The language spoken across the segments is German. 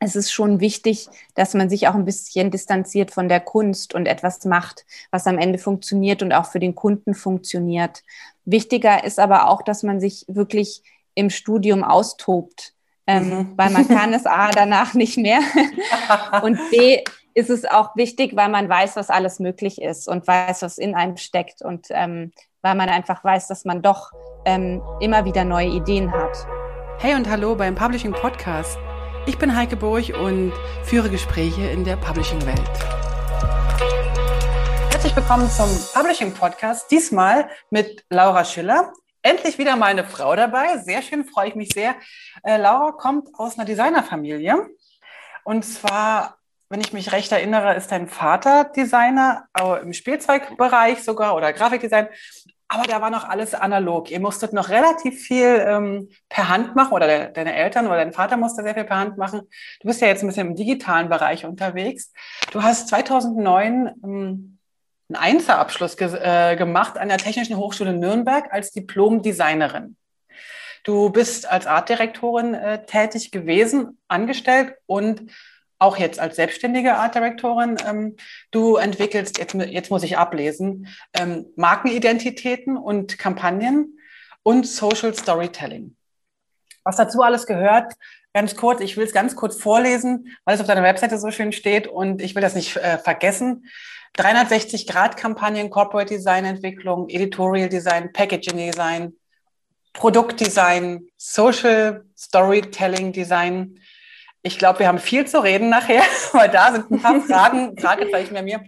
es ist schon wichtig, dass man sich auch ein bisschen distanziert von der Kunst und etwas macht, was am Ende funktioniert und auch für den Kunden funktioniert. Wichtiger ist aber auch, dass man sich wirklich im Studium austobt, ähm, mhm. weil man kann es A danach nicht mehr und B ist es auch wichtig, weil man weiß, was alles möglich ist und weiß, was in einem steckt und ähm, weil man einfach weiß, dass man doch ähm, immer wieder neue Ideen hat. Hey und hallo beim Publishing Podcast. Ich bin Heike Burg und führe Gespräche in der Publishing-Welt. Herzlich willkommen zum Publishing Podcast, diesmal mit Laura Schiller. Endlich wieder mal eine Frau dabei. Sehr schön, freue ich mich sehr. Äh, Laura kommt aus einer Designerfamilie. Und zwar wenn ich mich recht erinnere, ist dein Vater Designer, im Spielzeugbereich sogar oder Grafikdesign. Aber da war noch alles analog. Ihr musstet noch relativ viel ähm, per Hand machen oder de deine Eltern oder dein Vater musste sehr viel per Hand machen. Du bist ja jetzt ein bisschen im digitalen Bereich unterwegs. Du hast 2009 ähm, einen Einzelabschluss ge äh, gemacht an der Technischen Hochschule Nürnberg als Diplom-Designerin. Du bist als Artdirektorin äh, tätig gewesen, angestellt und auch jetzt als selbstständige Art Directorin, ähm, du entwickelst, jetzt, jetzt muss ich ablesen, ähm, Markenidentitäten und Kampagnen und Social Storytelling. Was dazu alles gehört, ganz kurz, ich will es ganz kurz vorlesen, weil es auf deiner Webseite so schön steht und ich will das nicht äh, vergessen. 360-Grad-Kampagnen, Corporate Design Entwicklung, Editorial Design, Packaging Design, Produktdesign, Social Storytelling Design, ich glaube, wir haben viel zu reden nachher, weil da sind ein paar Fragen, Fragezeichen bei mir.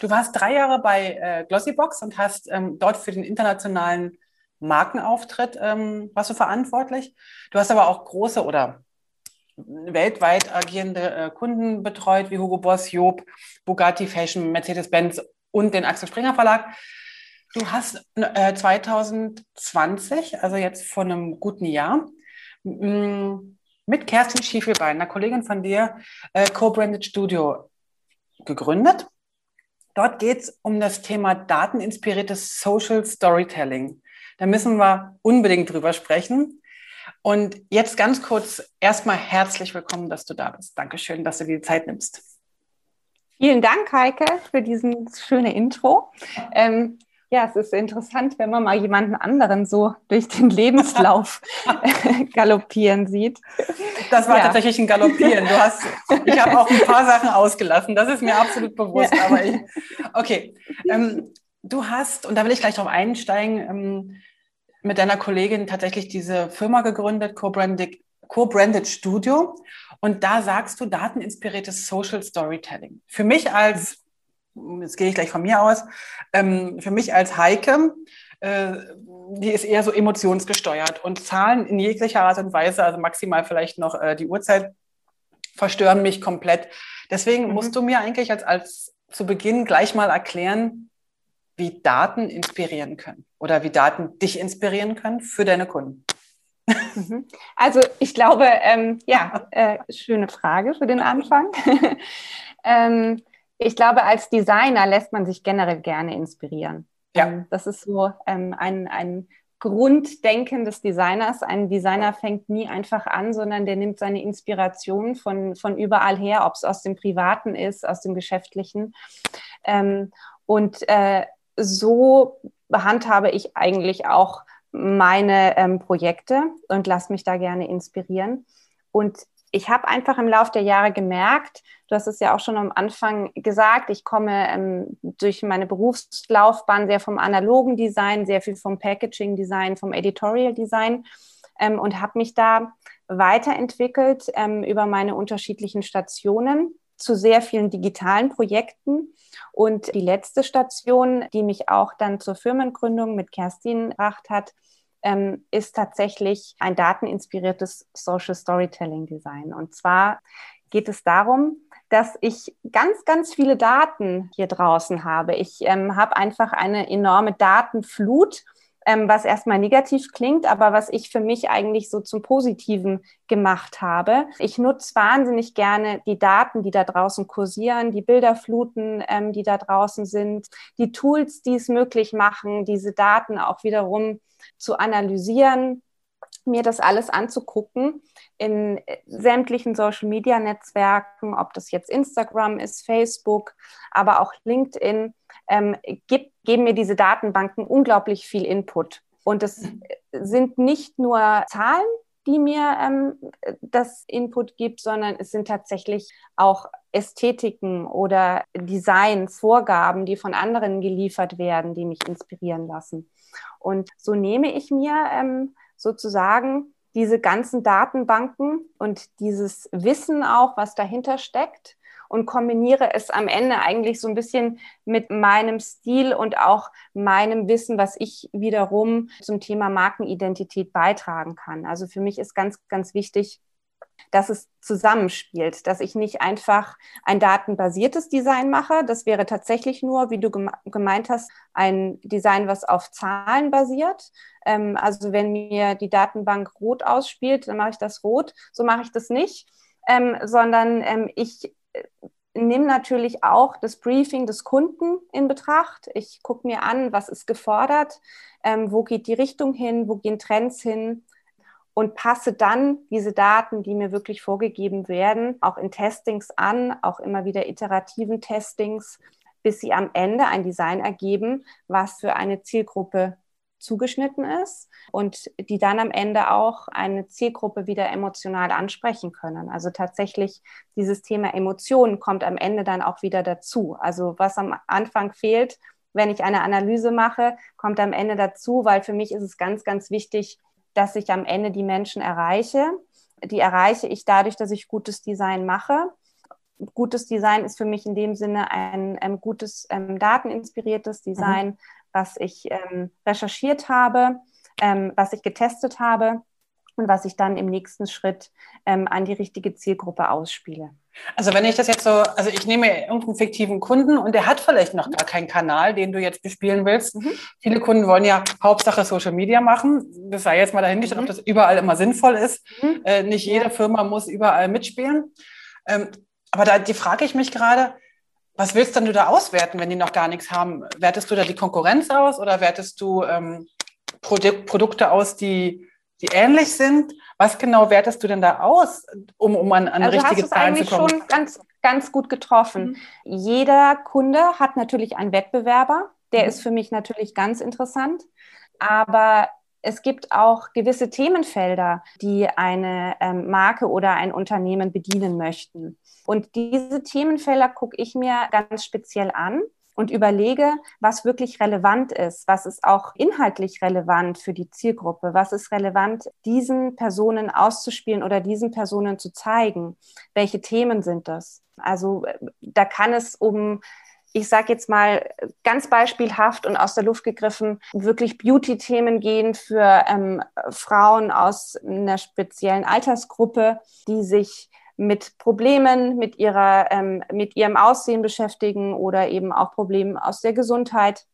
Du warst drei Jahre bei äh, Glossybox und hast ähm, dort für den internationalen Markenauftritt ähm, warst du verantwortlich. Du hast aber auch große oder weltweit agierende äh, Kunden betreut, wie Hugo Boss, Job, Bugatti Fashion, Mercedes-Benz und den Axel Springer Verlag. Du hast äh, 2020, also jetzt vor einem guten Jahr, mit Kerstin Schiefelbein, einer Kollegin von dir, äh, Co-Branded Studio gegründet. Dort geht es um das Thema dateninspiriertes Social Storytelling. Da müssen wir unbedingt drüber sprechen. Und jetzt ganz kurz erstmal herzlich willkommen, dass du da bist. Dankeschön, dass du dir die Zeit nimmst. Vielen Dank, Heike, für diesen schöne Intro. Ähm, ja, es ist interessant, wenn man mal jemanden anderen so durch den Lebenslauf galoppieren sieht. Das war ja. tatsächlich ein Galoppieren. Du hast, ich habe auch ein paar Sachen ausgelassen. Das ist mir absolut bewusst. Ja. Aber ich, okay, ähm, du hast und da will ich gleich drauf einsteigen. Ähm, mit deiner Kollegin tatsächlich diese Firma gegründet, Co-Branded, Co-Branded Studio. Und da sagst du dateninspiriertes Social Storytelling. Für mich als jetzt gehe ich gleich von mir aus, ähm, für mich als Heike, äh, die ist eher so emotionsgesteuert und Zahlen in jeglicher Art und Weise, also maximal vielleicht noch äh, die Uhrzeit, verstören mich komplett. Deswegen mhm. musst du mir eigentlich als, als zu Beginn gleich mal erklären, wie Daten inspirieren können oder wie Daten dich inspirieren können für deine Kunden. Mhm. Also ich glaube, ähm, ja, äh, schöne Frage für den Anfang. ähm, ich glaube, als Designer lässt man sich generell gerne inspirieren. Ja. Ähm, das ist so ähm, ein, ein Grunddenken des Designers. Ein Designer fängt nie einfach an, sondern der nimmt seine Inspiration von, von überall her, ob es aus dem Privaten ist, aus dem Geschäftlichen. Ähm, und äh, so handhabe ich eigentlich auch meine ähm, Projekte und lasse mich da gerne inspirieren. Und ich habe einfach im Laufe der Jahre gemerkt, du hast es ja auch schon am Anfang gesagt, ich komme ähm, durch meine Berufslaufbahn sehr vom analogen Design, sehr viel vom Packaging Design, vom Editorial Design ähm, und habe mich da weiterentwickelt ähm, über meine unterschiedlichen Stationen zu sehr vielen digitalen Projekten. Und die letzte Station, die mich auch dann zur Firmengründung mit Kerstin gebracht hat, ähm, ist tatsächlich ein dateninspiriertes Social Storytelling Design. Und zwar geht es darum, dass ich ganz, ganz viele Daten hier draußen habe. Ich ähm, habe einfach eine enorme Datenflut, ähm, was erstmal negativ klingt, aber was ich für mich eigentlich so zum Positiven gemacht habe. Ich nutze wahnsinnig gerne die Daten, die da draußen kursieren, die Bilderfluten, ähm, die da draußen sind, die Tools, die es möglich machen, diese Daten auch wiederum zu analysieren mir das alles anzugucken in sämtlichen Social-Media-Netzwerken, ob das jetzt Instagram ist, Facebook, aber auch LinkedIn, ähm, gibt, geben mir diese Datenbanken unglaublich viel Input. Und es sind nicht nur Zahlen, die mir ähm, das Input gibt, sondern es sind tatsächlich auch Ästhetiken oder Designs, Vorgaben, die von anderen geliefert werden, die mich inspirieren lassen. Und so nehme ich mir ähm, sozusagen diese ganzen Datenbanken und dieses Wissen auch, was dahinter steckt und kombiniere es am Ende eigentlich so ein bisschen mit meinem Stil und auch meinem Wissen, was ich wiederum zum Thema Markenidentität beitragen kann. Also für mich ist ganz, ganz wichtig, dass es zusammenspielt, dass ich nicht einfach ein datenbasiertes Design mache. Das wäre tatsächlich nur, wie du gemeint hast, ein Design, was auf Zahlen basiert. Ähm, also wenn mir die Datenbank rot ausspielt, dann mache ich das rot. So mache ich das nicht, ähm, sondern ähm, ich nehme natürlich auch das Briefing des Kunden in Betracht. Ich gucke mir an, was ist gefordert, wo geht die Richtung hin, wo gehen Trends hin, und passe dann diese Daten, die mir wirklich vorgegeben werden, auch in Testings an, auch immer wieder iterativen Testings, bis sie am Ende ein Design ergeben, was für eine Zielgruppe zugeschnitten ist und die dann am Ende auch eine Zielgruppe wieder emotional ansprechen können. Also tatsächlich dieses Thema Emotionen kommt am Ende dann auch wieder dazu. Also was am Anfang fehlt, wenn ich eine Analyse mache, kommt am Ende dazu, weil für mich ist es ganz, ganz wichtig, dass ich am Ende die Menschen erreiche. Die erreiche ich dadurch, dass ich gutes Design mache. Gutes Design ist für mich in dem Sinne ein, ein gutes ähm, dateninspiriertes Design, mhm. Was ich ähm, recherchiert habe, ähm, was ich getestet habe und was ich dann im nächsten Schritt ähm, an die richtige Zielgruppe ausspiele. Also wenn ich das jetzt so, also ich nehme irgendeinen fiktiven Kunden und der hat vielleicht noch gar keinen Kanal, den du jetzt bespielen willst. Mhm. Viele Kunden wollen ja Hauptsache Social Media machen. Das sei jetzt mal dahingestellt, mhm. ob das überall immer sinnvoll ist. Mhm. Äh, nicht jede Firma muss überall mitspielen. Ähm, aber da die frage ich mich gerade, was willst denn du da auswerten, wenn die noch gar nichts haben? Wertest du da die Konkurrenz aus oder wertest du ähm, Produ Produkte aus, die die ähnlich sind. Was genau wertest du denn da aus, um, um an, an also richtige Zahlen zu kommen? schon ganz, ganz gut getroffen. Mhm. Jeder Kunde hat natürlich einen Wettbewerber. Der mhm. ist für mich natürlich ganz interessant. Aber es gibt auch gewisse Themenfelder, die eine ähm, Marke oder ein Unternehmen bedienen möchten. Und diese Themenfelder gucke ich mir ganz speziell an und überlege, was wirklich relevant ist, was ist auch inhaltlich relevant für die Zielgruppe, was ist relevant, diesen Personen auszuspielen oder diesen Personen zu zeigen. Welche Themen sind das? Also da kann es um ich sage jetzt mal ganz beispielhaft und aus der Luft gegriffen, wirklich Beauty-Themen gehen für ähm, Frauen aus einer speziellen Altersgruppe, die sich mit Problemen mit, ihrer, ähm, mit ihrem Aussehen beschäftigen oder eben auch Problemen aus der Gesundheit.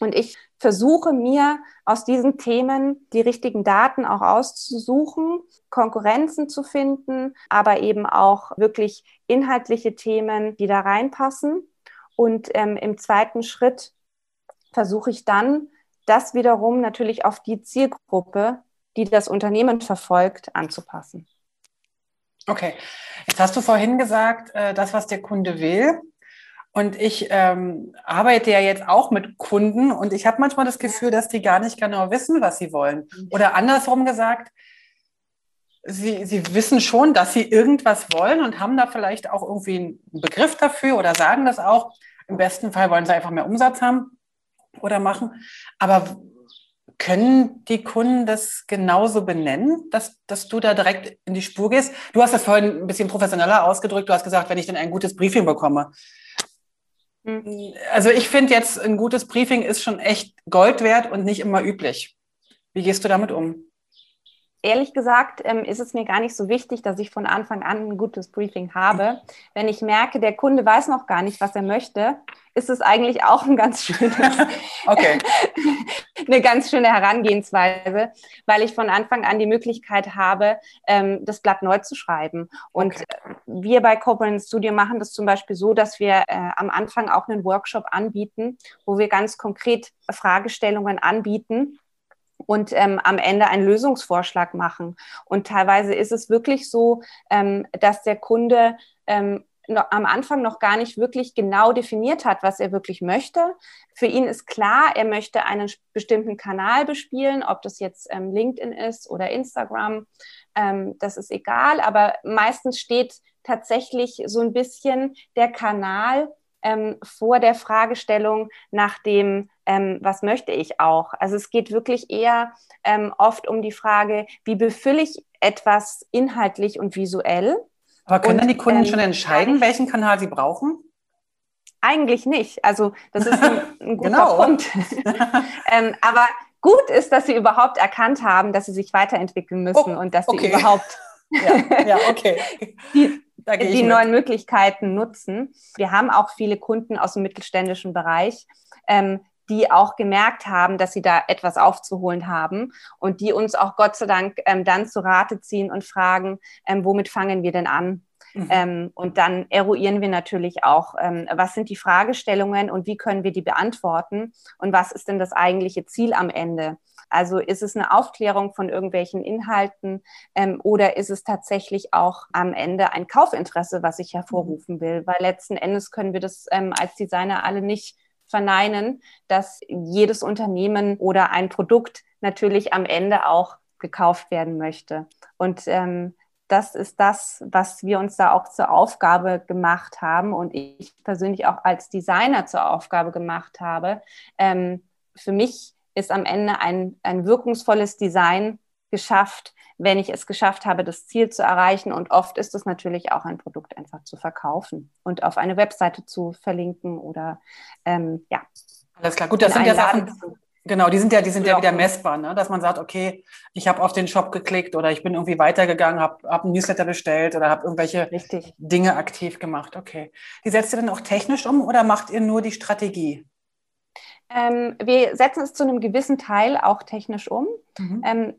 Und ich versuche mir aus diesen Themen die richtigen Daten auch auszusuchen, Konkurrenzen zu finden, aber eben auch wirklich inhaltliche Themen, die da reinpassen. Und ähm, im zweiten Schritt versuche ich dann, das wiederum natürlich auf die Zielgruppe, die das Unternehmen verfolgt, anzupassen. Okay, jetzt hast du vorhin gesagt, äh, das, was der Kunde will. Und ich ähm, arbeite ja jetzt auch mit Kunden und ich habe manchmal das Gefühl, dass die gar nicht genau wissen, was sie wollen. Oder andersrum gesagt, sie, sie wissen schon, dass sie irgendwas wollen und haben da vielleicht auch irgendwie einen Begriff dafür oder sagen das auch. Im besten Fall wollen sie einfach mehr Umsatz haben oder machen. Aber können die Kunden das genauso benennen, dass, dass du da direkt in die Spur gehst? Du hast das vorhin ein bisschen professioneller ausgedrückt. Du hast gesagt, wenn ich denn ein gutes Briefing bekomme. Mhm. Also ich finde jetzt, ein gutes Briefing ist schon echt Gold wert und nicht immer üblich. Wie gehst du damit um? Ehrlich gesagt ähm, ist es mir gar nicht so wichtig, dass ich von Anfang an ein gutes Briefing habe. Wenn ich merke, der Kunde weiß noch gar nicht, was er möchte, ist es eigentlich auch ein ganz schönes, eine ganz schöne Herangehensweise, weil ich von Anfang an die Möglichkeit habe, ähm, das Blatt neu zu schreiben. Und okay. wir bei Corporate Studio machen das zum Beispiel so, dass wir äh, am Anfang auch einen Workshop anbieten, wo wir ganz konkret Fragestellungen anbieten und ähm, am Ende einen Lösungsvorschlag machen. Und teilweise ist es wirklich so, ähm, dass der Kunde ähm, am Anfang noch gar nicht wirklich genau definiert hat, was er wirklich möchte. Für ihn ist klar, er möchte einen bestimmten Kanal bespielen, ob das jetzt ähm, LinkedIn ist oder Instagram. Ähm, das ist egal, aber meistens steht tatsächlich so ein bisschen der Kanal ähm, vor der Fragestellung nach dem, ähm, was möchte ich auch. Also es geht wirklich eher ähm, oft um die Frage, wie befülle ich etwas inhaltlich und visuell. Aber können und, dann die Kunden schon ähm, entscheiden, welchen Kanal sie brauchen? Eigentlich nicht. Also das ist ein, ein guter genau. Punkt. ähm, aber gut ist, dass sie überhaupt erkannt haben, dass sie sich weiterentwickeln müssen oh, und dass sie okay. überhaupt ja, ja, okay. die, die neuen Möglichkeiten nutzen. Wir haben auch viele Kunden aus dem mittelständischen Bereich, ähm, die auch gemerkt haben, dass sie da etwas aufzuholen haben und die uns auch Gott sei Dank ähm, dann zu Rate ziehen und fragen, ähm, womit fangen wir denn an? Mhm. Ähm, und dann eruieren wir natürlich auch, ähm, was sind die Fragestellungen und wie können wir die beantworten und was ist denn das eigentliche Ziel am Ende? Also ist es eine Aufklärung von irgendwelchen Inhalten ähm, oder ist es tatsächlich auch am Ende ein Kaufinteresse, was ich hervorrufen will? Weil letzten Endes können wir das ähm, als Designer alle nicht verneinen, dass jedes Unternehmen oder ein Produkt natürlich am Ende auch gekauft werden möchte. Und ähm, das ist das, was wir uns da auch zur Aufgabe gemacht haben und ich persönlich auch als Designer zur Aufgabe gemacht habe. Ähm, für mich ist am Ende ein, ein wirkungsvolles Design geschafft, wenn ich es geschafft habe, das Ziel zu erreichen. Und oft ist es natürlich auch ein Produkt einfach zu verkaufen und auf eine Webseite zu verlinken oder ähm, ja. Alles klar, gut, das sind ja Sachen. Genau, die sind ja, die sind ja, ja wieder messbar, ne? dass man sagt, okay, ich habe auf den Shop geklickt oder ich bin irgendwie weitergegangen, habe hab ein Newsletter bestellt oder habe irgendwelche Richtig. Dinge aktiv gemacht. Okay. Die setzt ihr dann auch technisch um oder macht ihr nur die Strategie? Ähm, wir setzen es zu einem gewissen Teil auch technisch um. Mhm. Ähm,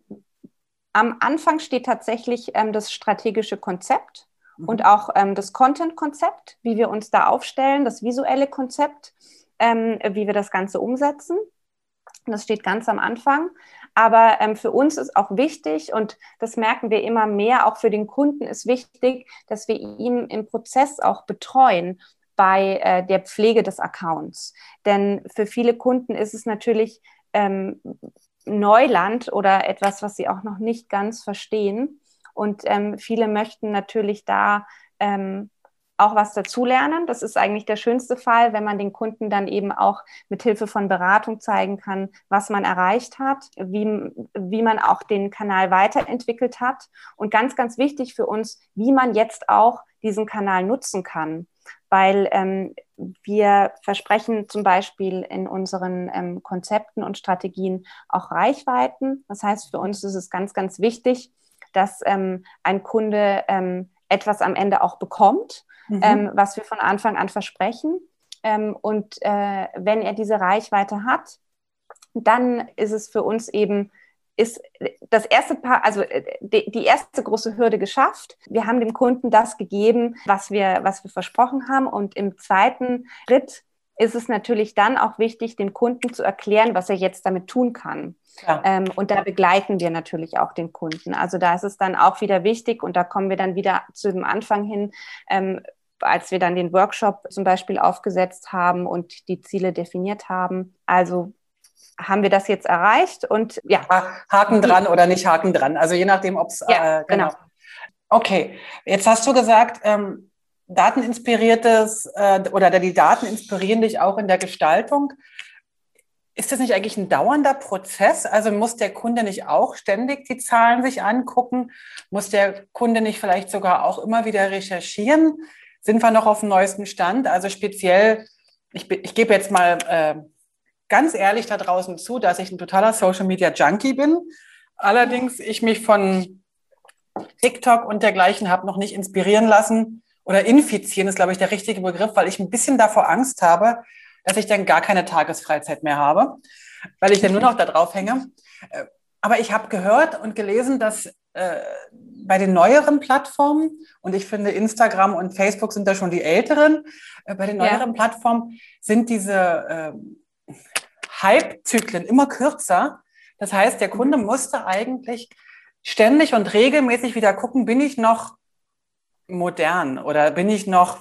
am Anfang steht tatsächlich ähm, das strategische Konzept mhm. und auch ähm, das Content-Konzept, wie wir uns da aufstellen, das visuelle Konzept, ähm, wie wir das Ganze umsetzen. Das steht ganz am Anfang. Aber ähm, für uns ist auch wichtig, und das merken wir immer mehr, auch für den Kunden ist wichtig, dass wir ihn im Prozess auch betreuen bei äh, der Pflege des Accounts. Denn für viele Kunden ist es natürlich ähm, Neuland oder etwas, was sie auch noch nicht ganz verstehen. Und ähm, viele möchten natürlich da ähm, auch was dazulernen. Das ist eigentlich der schönste Fall, wenn man den Kunden dann eben auch mit Hilfe von Beratung zeigen kann, was man erreicht hat, wie, wie man auch den Kanal weiterentwickelt hat und ganz, ganz wichtig für uns, wie man jetzt auch diesen Kanal nutzen kann weil ähm, wir versprechen zum Beispiel in unseren ähm, Konzepten und Strategien auch Reichweiten. Das heißt, für uns ist es ganz, ganz wichtig, dass ähm, ein Kunde ähm, etwas am Ende auch bekommt, mhm. Ähm, was wir von Anfang an versprechen. Ähm, und äh, wenn er diese Reichweite hat, dann ist es für uns eben ist das erste Paar, also äh, die, die, erste große Hürde geschafft. Wir haben dem Kunden das gegeben, was wir, was wir versprochen haben. Und im zweiten Schritt ist es natürlich dann auch wichtig, dem Kunden zu erklären, was er jetzt damit tun kann. Ja. Ähm, und da begleiten wir natürlich auch den Kunden. Also da ist es dann auch wieder wichtig und da kommen wir dann wieder zu dem Anfang hin, ähm, als wir dann den Workshop zum Beispiel aufgesetzt haben und die Ziele definiert haben. Also haben wir das jetzt erreicht und ja. Haken dran oder nicht Haken dran. Also je nachdem, ob es. Ja, äh, genau. genau. Okay, jetzt hast du gesagt, ähm, dateninspiriertes äh, oder die Daten inspirieren dich auch in der Gestaltung. Ist das nicht eigentlich ein dauernder Prozess? Also muss der Kunde nicht auch ständig die Zahlen sich angucken? Muss der Kunde nicht vielleicht sogar auch immer wieder recherchieren? Sind wir noch auf dem neuesten Stand? Also speziell, ich, ich gebe jetzt mal äh, ganz ehrlich da draußen zu, dass ich ein totaler Social Media Junkie bin. Allerdings ich mich von TikTok und dergleichen habe noch nicht inspirieren lassen oder infizieren ist, glaube ich, der richtige Begriff, weil ich ein bisschen davor Angst habe, dass ich dann gar keine Tagesfreizeit mehr habe, weil ich dann nur noch da drauf hänge. Äh, aber ich habe gehört und gelesen, dass äh, bei den neueren Plattformen, und ich finde, Instagram und Facebook sind da schon die älteren, äh, bei den neueren ja. Plattformen sind diese äh, Hype-Zyklen immer kürzer, Das heißt, der Kunde musste eigentlich ständig und regelmäßig wieder gucken, bin ich noch modern oder bin ich noch,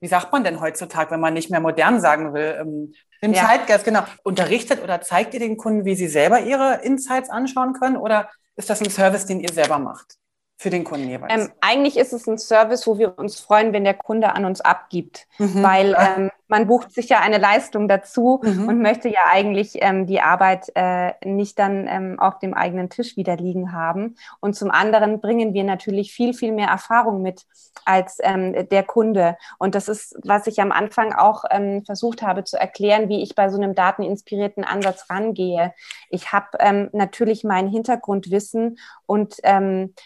wie sagt man denn heutzutage, wenn man nicht mehr modern sagen will, ähm, im ja. Zeitgeist, genau. Unterrichtet oder zeigt ihr den Kunden, wie sie selber ihre Insights anschauen können oder ist das ein Service, den ihr selber macht? Für den Kunden jeweils? Ähm, eigentlich ist es ein Service, wo wir uns freuen, wenn der Kunde an uns abgibt, mhm. weil ähm, man bucht sich ja eine Leistung dazu mhm. und möchte ja eigentlich ähm, die Arbeit äh, nicht dann ähm, auf dem eigenen Tisch wieder liegen haben. Und zum anderen bringen wir natürlich viel, viel mehr Erfahrung mit als ähm, der Kunde. Und das ist, was ich am Anfang auch ähm, versucht habe zu erklären, wie ich bei so einem dateninspirierten Ansatz rangehe. Ich habe natürlich mein Hintergrundwissen und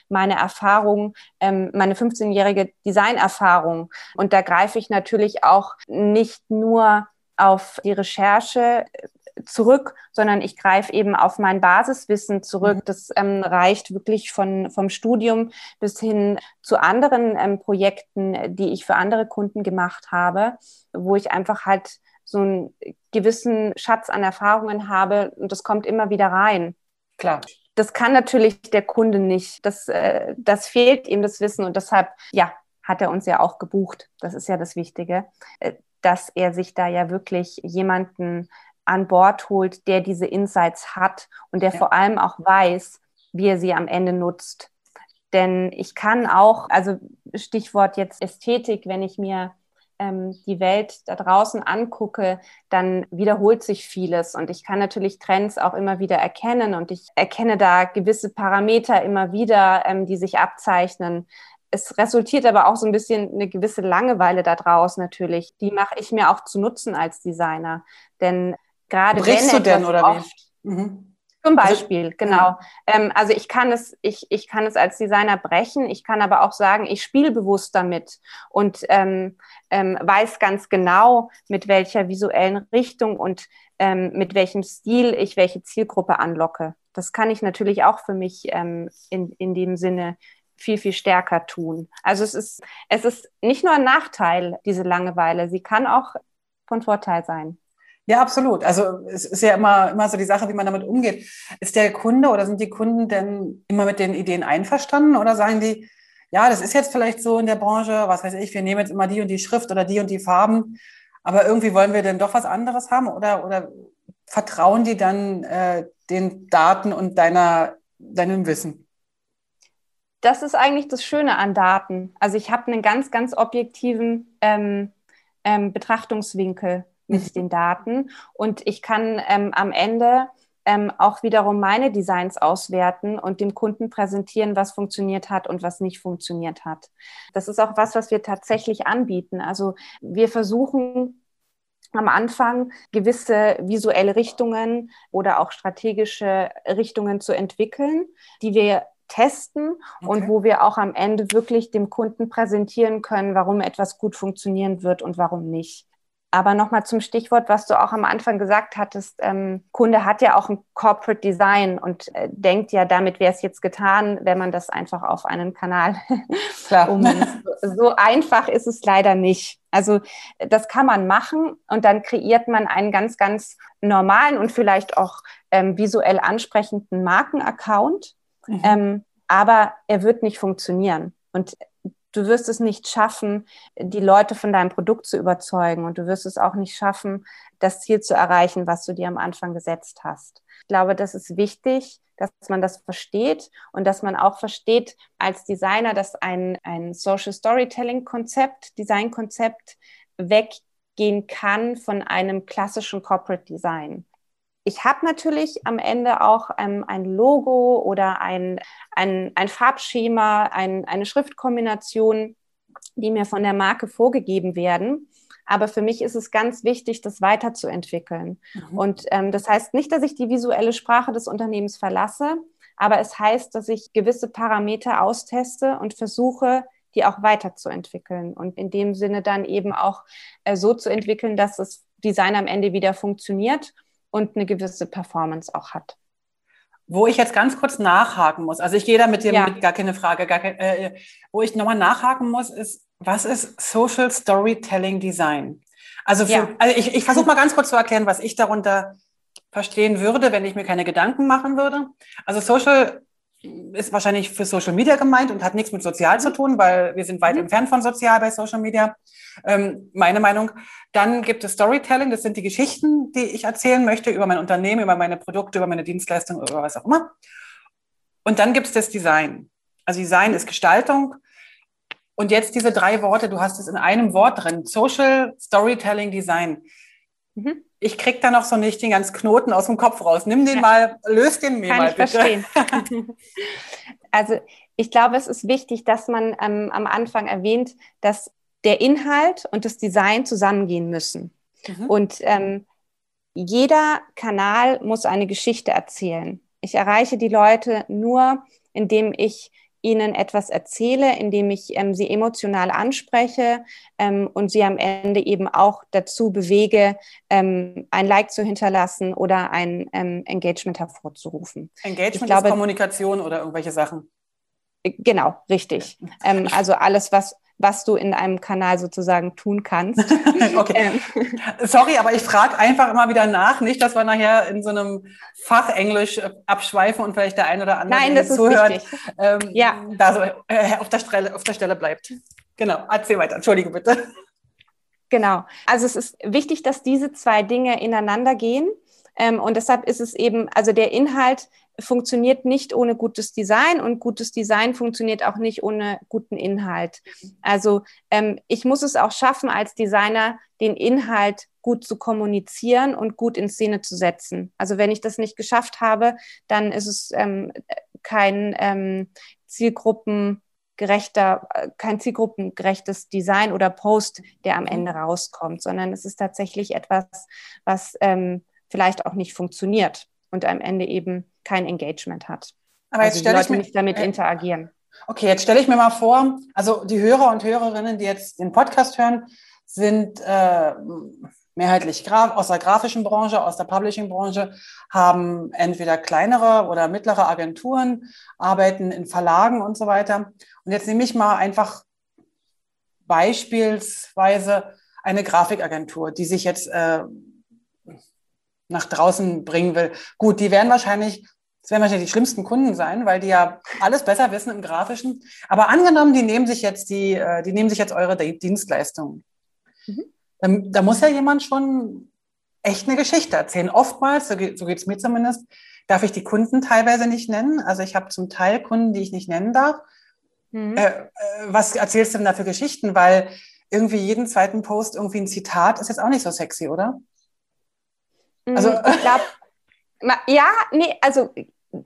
meine Erfahrung, ähm, meine 15-jährige Designerfahrung. Und da greife ich natürlich auch nicht nur auf die Recherche äh, zurück, sondern ich greife eben auf mein Basiswissen zurück. Mhm. Das ähm, reicht wirklich von, vom Studium bis hin zu anderen ähm, Projekten, die ich für andere Kunden gemacht habe, wo ich einfach halt so einen gewissen Schatz an Erfahrungen habe und das kommt immer wieder rein. Klar. Das kann natürlich der Kunde nicht. Das, äh, das fehlt ihm das Wissen und deshalb, ja, hat er uns ja auch gebucht. Das ist ja das Wichtige, äh, dass er sich da ja wirklich jemanden an Bord holt, der diese Insights hat und der ja. vor allem auch weiß, wie er sie am Ende nutzt. Denn ich kann auch, also Stichwort jetzt Ästhetik, wenn ich mir die Welt da draußen angucke, dann wiederholt sich vieles. Und ich kann natürlich Trends auch immer wieder erkennen und ich erkenne da gewisse Parameter immer wieder, ähm, die sich abzeichnen. Es resultiert aber auch so ein bisschen eine gewisse Langeweile da draußen natürlich. Die mache ich mir auch zu nutzen als Designer. Denn gerade Brichst wenn du denn oder wie? Mhm. Zum also, Beispiel, genau. Ähm, also ich kann es, ich, ich kann es als Designer brechen, ich kann aber auch sagen, ich spiele bewusst damit und ähm, ähm, weiß ganz genau, mit welcher visuellen Richtung und ähm, mit welchem Stil ich welche Zielgruppe anlocke. Das kann ich natürlich auch für mich ähm, in, in dem Sinne viel, viel stärker tun. Also es ist, es ist nicht nur ein Nachteil, diese Langeweile, sie kann auch von Vorteil sein. Ja, absolut. Also es ist ja immer, immer so die Sache, wie man damit umgeht. Ist der Kunde oder sind die Kunden denn immer mit den Ideen einverstanden oder sagen die, ja, das ist jetzt vielleicht so in der Branche, was weiß ich, wir nehmen jetzt immer die und die Schrift oder die und die Farben, aber irgendwie wollen wir denn doch was anderes haben oder, oder vertrauen die dann äh, den Daten und deiner, deinem Wissen? Das ist eigentlich das Schöne an Daten. Also ich habe einen ganz, ganz objektiven ähm, ähm, Betrachtungswinkel mit den Daten. Und ich kann ähm, am Ende ähm, auch wiederum meine Designs auswerten und dem Kunden präsentieren, was funktioniert hat und was nicht funktioniert hat. Das ist auch was, was wir tatsächlich anbieten. Also wir versuchen am Anfang gewisse visuelle Richtungen oder auch strategische Richtungen zu entwickeln, die wir testen okay. und wo wir auch am Ende wirklich dem Kunden präsentieren können, warum etwas gut funktionieren wird und warum nicht. Aber nochmal zum Stichwort, was du auch am Anfang gesagt hattest. Ähm, Kunde hat ja auch ein Corporate Design und äh, denkt ja, damit wäre es jetzt getan, wenn man das einfach auf einen Kanal ummünzt. so einfach ist es leider nicht. Also das kann man machen und dann kreiert man einen ganz, ganz normalen und vielleicht auch ähm, visuell ansprechenden Markenaccount. Mhm. Ähm, aber er wird nicht funktionieren. Und du wirst es nicht schaffen, die Leute von deinem Produkt zu überzeugen und du wirst es auch nicht schaffen, das Ziel zu erreichen, was du dir am Anfang gesetzt hast. Ich glaube, das ist wichtig, dass man das versteht und dass man auch versteht als Designer, dass ein, ein Social Storytelling Konzept, Design Konzept weggehen kann von einem klassischen Corporate Design ich habe natürlich am Ende auch ähm, ein Logo oder ein, ein, ein Farbschema, ein, eine Schriftkombination, die mir von der Marke vorgegeben werden. Aber für mich ist es ganz wichtig, das weiterzuentwickeln. Mhm. Und ähm, das heißt nicht, dass ich die visuelle Sprache des Unternehmens verlasse, aber es heißt, dass ich gewisse Parameter austeste und versuche, die auch weiterzuentwickeln und in dem Sinne dann eben auch äh, so zu entwickeln, dass das Design am Ende wieder funktioniert und eine gewisse Performance auch hat. Wo ich jetzt ganz kurz nachhaken muss, also ich gehe da mit dir ja. mit gar keine Frage, gar kein, äh, wo ich nochmal nachhaken muss, ist, was ist Social Storytelling Design? Also, für, ja. also ich, ich versuche mal ganz kurz zu erklären, was ich darunter verstehen würde, wenn ich mir keine Gedanken machen würde. Also Social ist wahrscheinlich für Social Media gemeint und hat nichts mit sozial zu tun, weil wir sind weit mhm. entfernt von sozial bei Social Media. Ähm, meine Meinung. Dann gibt es Storytelling, das sind die Geschichten, die ich erzählen möchte über mein Unternehmen, über meine Produkte, über meine Dienstleistungen, über was auch immer. Und dann gibt es das Design. Also Design ist Gestaltung. Und jetzt diese drei Worte, du hast es in einem Wort drin. Social, Storytelling, Design. Mhm ich krieg da noch so nicht den ganzen Knoten aus dem Kopf raus. Nimm den ja. mal, löst den mir Kann mal ich bitte. Verstehen. also ich glaube, es ist wichtig, dass man ähm, am Anfang erwähnt, dass der Inhalt und das Design zusammengehen müssen. Mhm. Und ähm, jeder Kanal muss eine Geschichte erzählen. Ich erreiche die Leute nur, indem ich ihnen etwas erzähle, indem ich ähm, sie emotional anspreche ähm, und sie am Ende eben auch dazu bewege, ähm, ein Like zu hinterlassen oder ein ähm, Engagement hervorzurufen. Engagement glaube, ist Kommunikation oder irgendwelche Sachen. Genau, richtig. Ähm, also alles, was was du in einem Kanal sozusagen tun kannst. okay. Ähm. Sorry, aber ich frage einfach immer wieder nach, nicht, dass wir nachher in so einem Fachenglisch äh, abschweifen und vielleicht der ein oder andere, Nein, der zuhört, ähm, ja. da so äh, auf, der Stelle, auf der Stelle bleibt. Genau, erzähl weiter. Entschuldige bitte. Genau. Also es ist wichtig, dass diese zwei Dinge ineinander gehen. Ähm, und deshalb ist es eben, also der Inhalt funktioniert nicht ohne gutes Design und gutes Design funktioniert auch nicht ohne guten Inhalt. Also ähm, ich muss es auch schaffen, als Designer den Inhalt gut zu kommunizieren und gut in Szene zu setzen. Also wenn ich das nicht geschafft habe, dann ist es ähm, kein ähm, zielgruppengerechter, kein zielgruppengerechtes Design oder Post, der am Ende rauskommt, sondern es ist tatsächlich etwas, was ähm, vielleicht auch nicht funktioniert und am Ende eben kein Engagement hat. Aber jetzt also stelle ich mir nicht damit äh, interagieren. Okay, jetzt stelle ich mir mal vor, also die Hörer und Hörerinnen, die jetzt den Podcast hören, sind äh, mehrheitlich aus der grafischen Branche, aus der Publishing-Branche, haben entweder kleinere oder mittlere Agenturen, arbeiten in Verlagen und so weiter. Und jetzt nehme ich mal einfach beispielsweise eine Grafikagentur, die sich jetzt äh, nach draußen bringen will. Gut, die werden wahrscheinlich, das werden wahrscheinlich die schlimmsten Kunden sein, weil die ja alles besser wissen im Grafischen. Aber angenommen, die nehmen sich jetzt die, äh, die nehmen sich jetzt eure Dienstleistungen. Mhm. Da, da, muss ja jemand schon echt eine Geschichte erzählen. Oftmals, so geht es mir zumindest, darf ich die Kunden teilweise nicht nennen. Also ich habe zum Teil Kunden, die ich nicht nennen darf. Mhm. Äh, äh, was erzählst du denn da für Geschichten? Weil irgendwie jeden zweiten Post irgendwie ein Zitat ist jetzt auch nicht so sexy, oder? Also, mm, ich glaube, ja, nee, also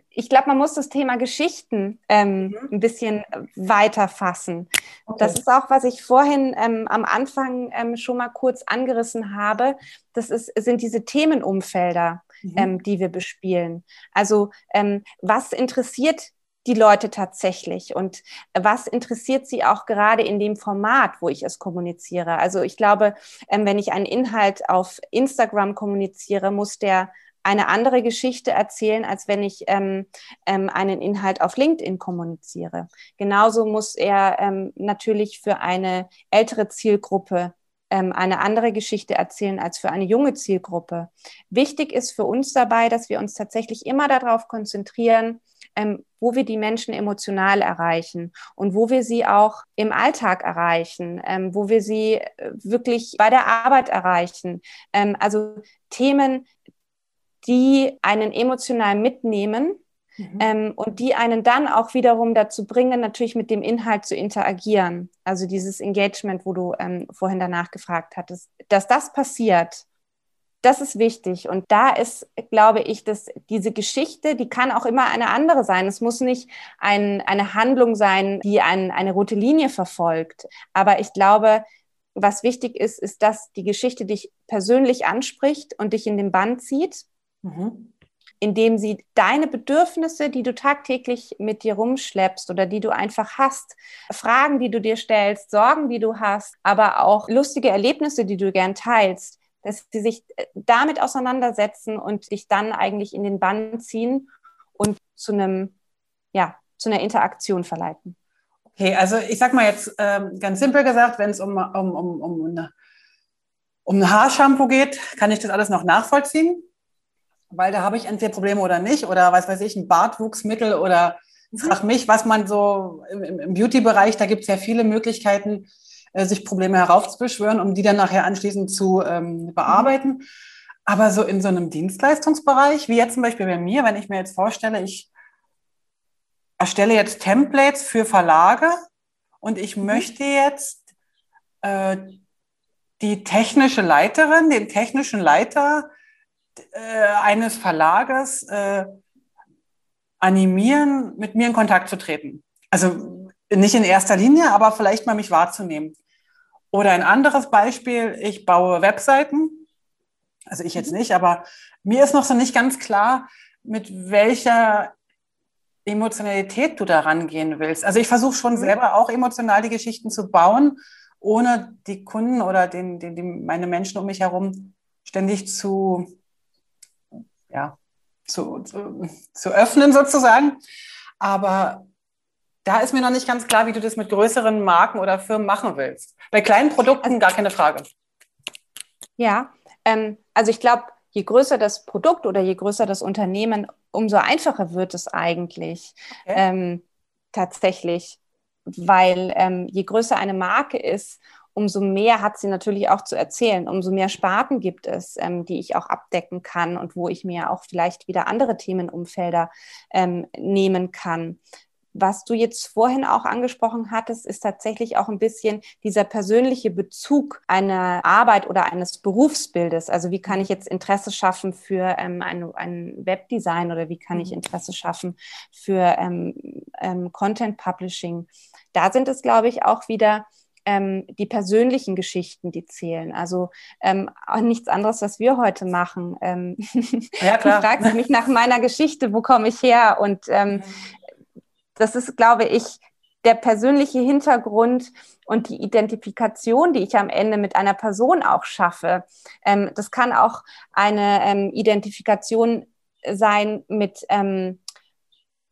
ich glaube, man muss das Thema Geschichten ähm, mhm. ein bisschen weiter fassen. Okay. Das ist auch, was ich vorhin ähm, am Anfang ähm, schon mal kurz angerissen habe. Das ist, sind diese Themenumfelder, mhm. Ähm, die wir bespielen. Also ähm, was interessiert die Leute tatsächlich und was interessiert sie auch gerade in dem Format, wo ich es kommuniziere. Also ich glaube, ähm, wenn ich einen Inhalt auf Instagram kommuniziere, muss der eine andere Geschichte erzählen, als wenn ich ähm, ähm, einen Inhalt auf LinkedIn kommuniziere. Genauso muss er ähm, natürlich für eine ältere Zielgruppe eine andere Geschichte erzählen als für eine junge Zielgruppe. Wichtig ist für uns dabei, dass wir uns tatsächlich immer darauf konzentrieren, ähm, wo wir die Menschen emotional erreichen und wo wir sie auch im Alltag erreichen, ähm, wo wir sie äh, wirklich bei der Arbeit erreichen. Ähm, also Themen, die einen emotional mitnehmen Mhm. Ähm, und die einen dann auch wiederum dazu bringen, natürlich mit dem Inhalt zu interagieren. Also dieses Engagement, wo du ähm, vorhin danach gefragt hattest, dass das passiert das ist wichtig. Und da ist, glaube ich, dass diese Geschichte, die kann auch immer eine andere sein. Es muss nicht ein, eine Handlung sein, die ein, eine rote Linie verfolgt. Aber ich glaube, was wichtig ist, ist, dass die Geschichte dich persönlich anspricht und dich in den Bann zieht. Mhm indem sie deine Bedürfnisse, die du tagtäglich mit dir rumschleppst oder die du einfach hast, Fragen, die du dir stellst, Sorgen, die du hast, aber auch lustige Erlebnisse, die du gern teilst, dass sie sich äh, damit auseinandersetzen und dich dann eigentlich in den Bann ziehen und zu einem, ja, zu einer Interaktion verleiten. Okay, also ich sag mal jetzt ähm, ganz simpel gesagt, wenn es um, um, um, um, um ein Haarshampoo geht, kann ich das alles noch nachvollziehen. Weil da habe ich entweder Probleme oder nicht oder was weiß ich, ein Bartwuchsmittel oder mhm. frag mich, was man so im, im Beauty-Bereich, da gibt es ja viele Möglichkeiten, äh, sich Probleme heraufzubeschwören, um die dann nachher anschließend zu ähm, bearbeiten. Mhm. Aber so in so einem Dienstleistungsbereich, wie jetzt zum Beispiel bei mir, wenn ich mir jetzt vorstelle, ich erstelle jetzt Templates für Verlage und ich mhm. möchte jetzt äh, die technische Leiterin, den technischen Leiter äh, eines Verlages äh, animieren, mit mir in Kontakt zu treten. Also nicht in erster Linie, aber vielleicht mal mich wahrzunehmen. Oder ein anderes Beispiel, ich baue Webseiten. Also ich jetzt mhm. nicht, aber mir ist noch so nicht ganz klar, mit welcher Emotionalität du da rangehen willst. Also ich versuche schon mhm. selber auch emotional die Geschichten zu bauen, ohne die Kunden oder den, den, die, meine Menschen um mich herum ständig zu, ja, zu, zu, zu öffnen sozusagen. Aber da ist mir noch nicht ganz klar, wie du das mit größeren Marken oder Firmen machen willst. Bei kleinen Produkten gar keine Frage. Ja, ähm, also ich glaube, je größer das Produkt oder je größer das Unternehmen, umso einfacher wird es eigentlich okay. ähm, tatsächlich, weil ähm, je größer eine Marke ist, umso mehr hat sie natürlich auch zu erzählen, umso mehr Sparten gibt es, ähm, die ich auch abdecken kann und wo ich mir auch vielleicht wieder andere Themenumfelder ähm, nehmen kann was du jetzt vorhin auch angesprochen hattest, ist tatsächlich auch ein bisschen dieser persönliche Bezug einer Arbeit oder eines Berufsbildes. Also wie kann ich jetzt Interesse schaffen für ähm, ein, ein Webdesign oder wie kann ich mhm. Interesse schaffen für ähm, ähm, Content Publishing? Da sind es, glaube ich, auch wieder ähm, die persönlichen Geschichten, die zählen. Also ähm, nichts anderes, was wir heute machen. Ähm, ja, klar. du fragst mich nach meiner Geschichte, wo komme ich her? Und ähm, mhm das ist, glaube ich, der persönliche Hintergrund und die Identifikation, die ich am Ende mit einer Person auch schaffe. Ähm, das kann auch eine ähm, Identifikation sein mit ähm,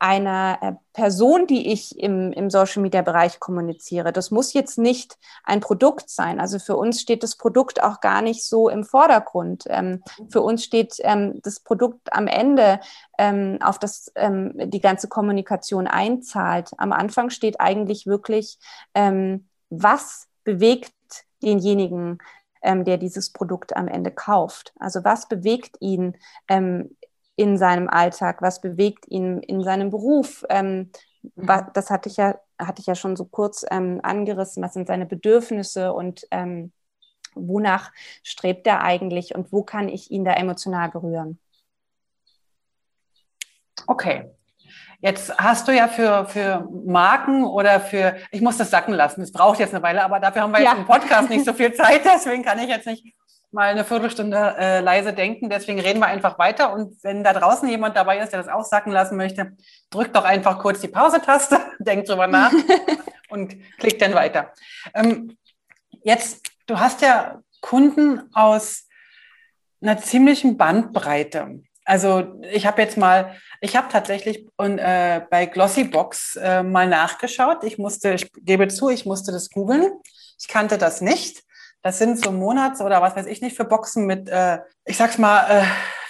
einer äh, Person, die ich im, im Social Media Bereich kommuniziere. Das muss jetzt nicht ein Produkt sein. Also für uns steht das Produkt auch gar nicht so im Vordergrund. Ähm, für uns steht ähm, das Produkt am Ende, ähm, auf das ähm, die ganze Kommunikation einzahlt. Am Anfang steht eigentlich wirklich, ähm, was bewegt denjenigen, ähm, der dieses Produkt am Ende kauft. Also was bewegt ihn, in seinem Alltag, was bewegt ihn in seinem Beruf. Ähm, mhm. das hatte ich ja, hatte ich ja schon so kurz ähm, angerissen, was sind seine Bedürfnisse und ähm, wonach strebt er eigentlich und wo kann ich ihn da emotional berühren. Okay. Jetzt hast du ja für, für Marken oder für, ich muss das sacken lassen, es braucht jetzt eine Weile, aber dafür haben wir ja. jetzt im Podcast nicht so viel Zeit, deswegen kann ich jetzt nicht mal eine Viertelstunde äh, leise denken. Deswegen reden wir einfach weiter. Und wenn da draußen jemand dabei ist, der das auch sacken lassen möchte, drückt doch einfach kurz die Pause-Taste, denkt drüber nach und klickt dann weiter. Ähm, jetzt, du hast ja Kunden aus einer ziemlichen Bandbreite. Also ich habe jetzt mal, ich habe tatsächlich und, äh, bei Glossybox äh, mal nachgeschaut. Ich musste, ich gebe zu, ich musste das googeln. Ich kannte das nicht. Das sind so Monats- oder was weiß ich nicht für Boxen mit, äh, ich sag's mal, äh,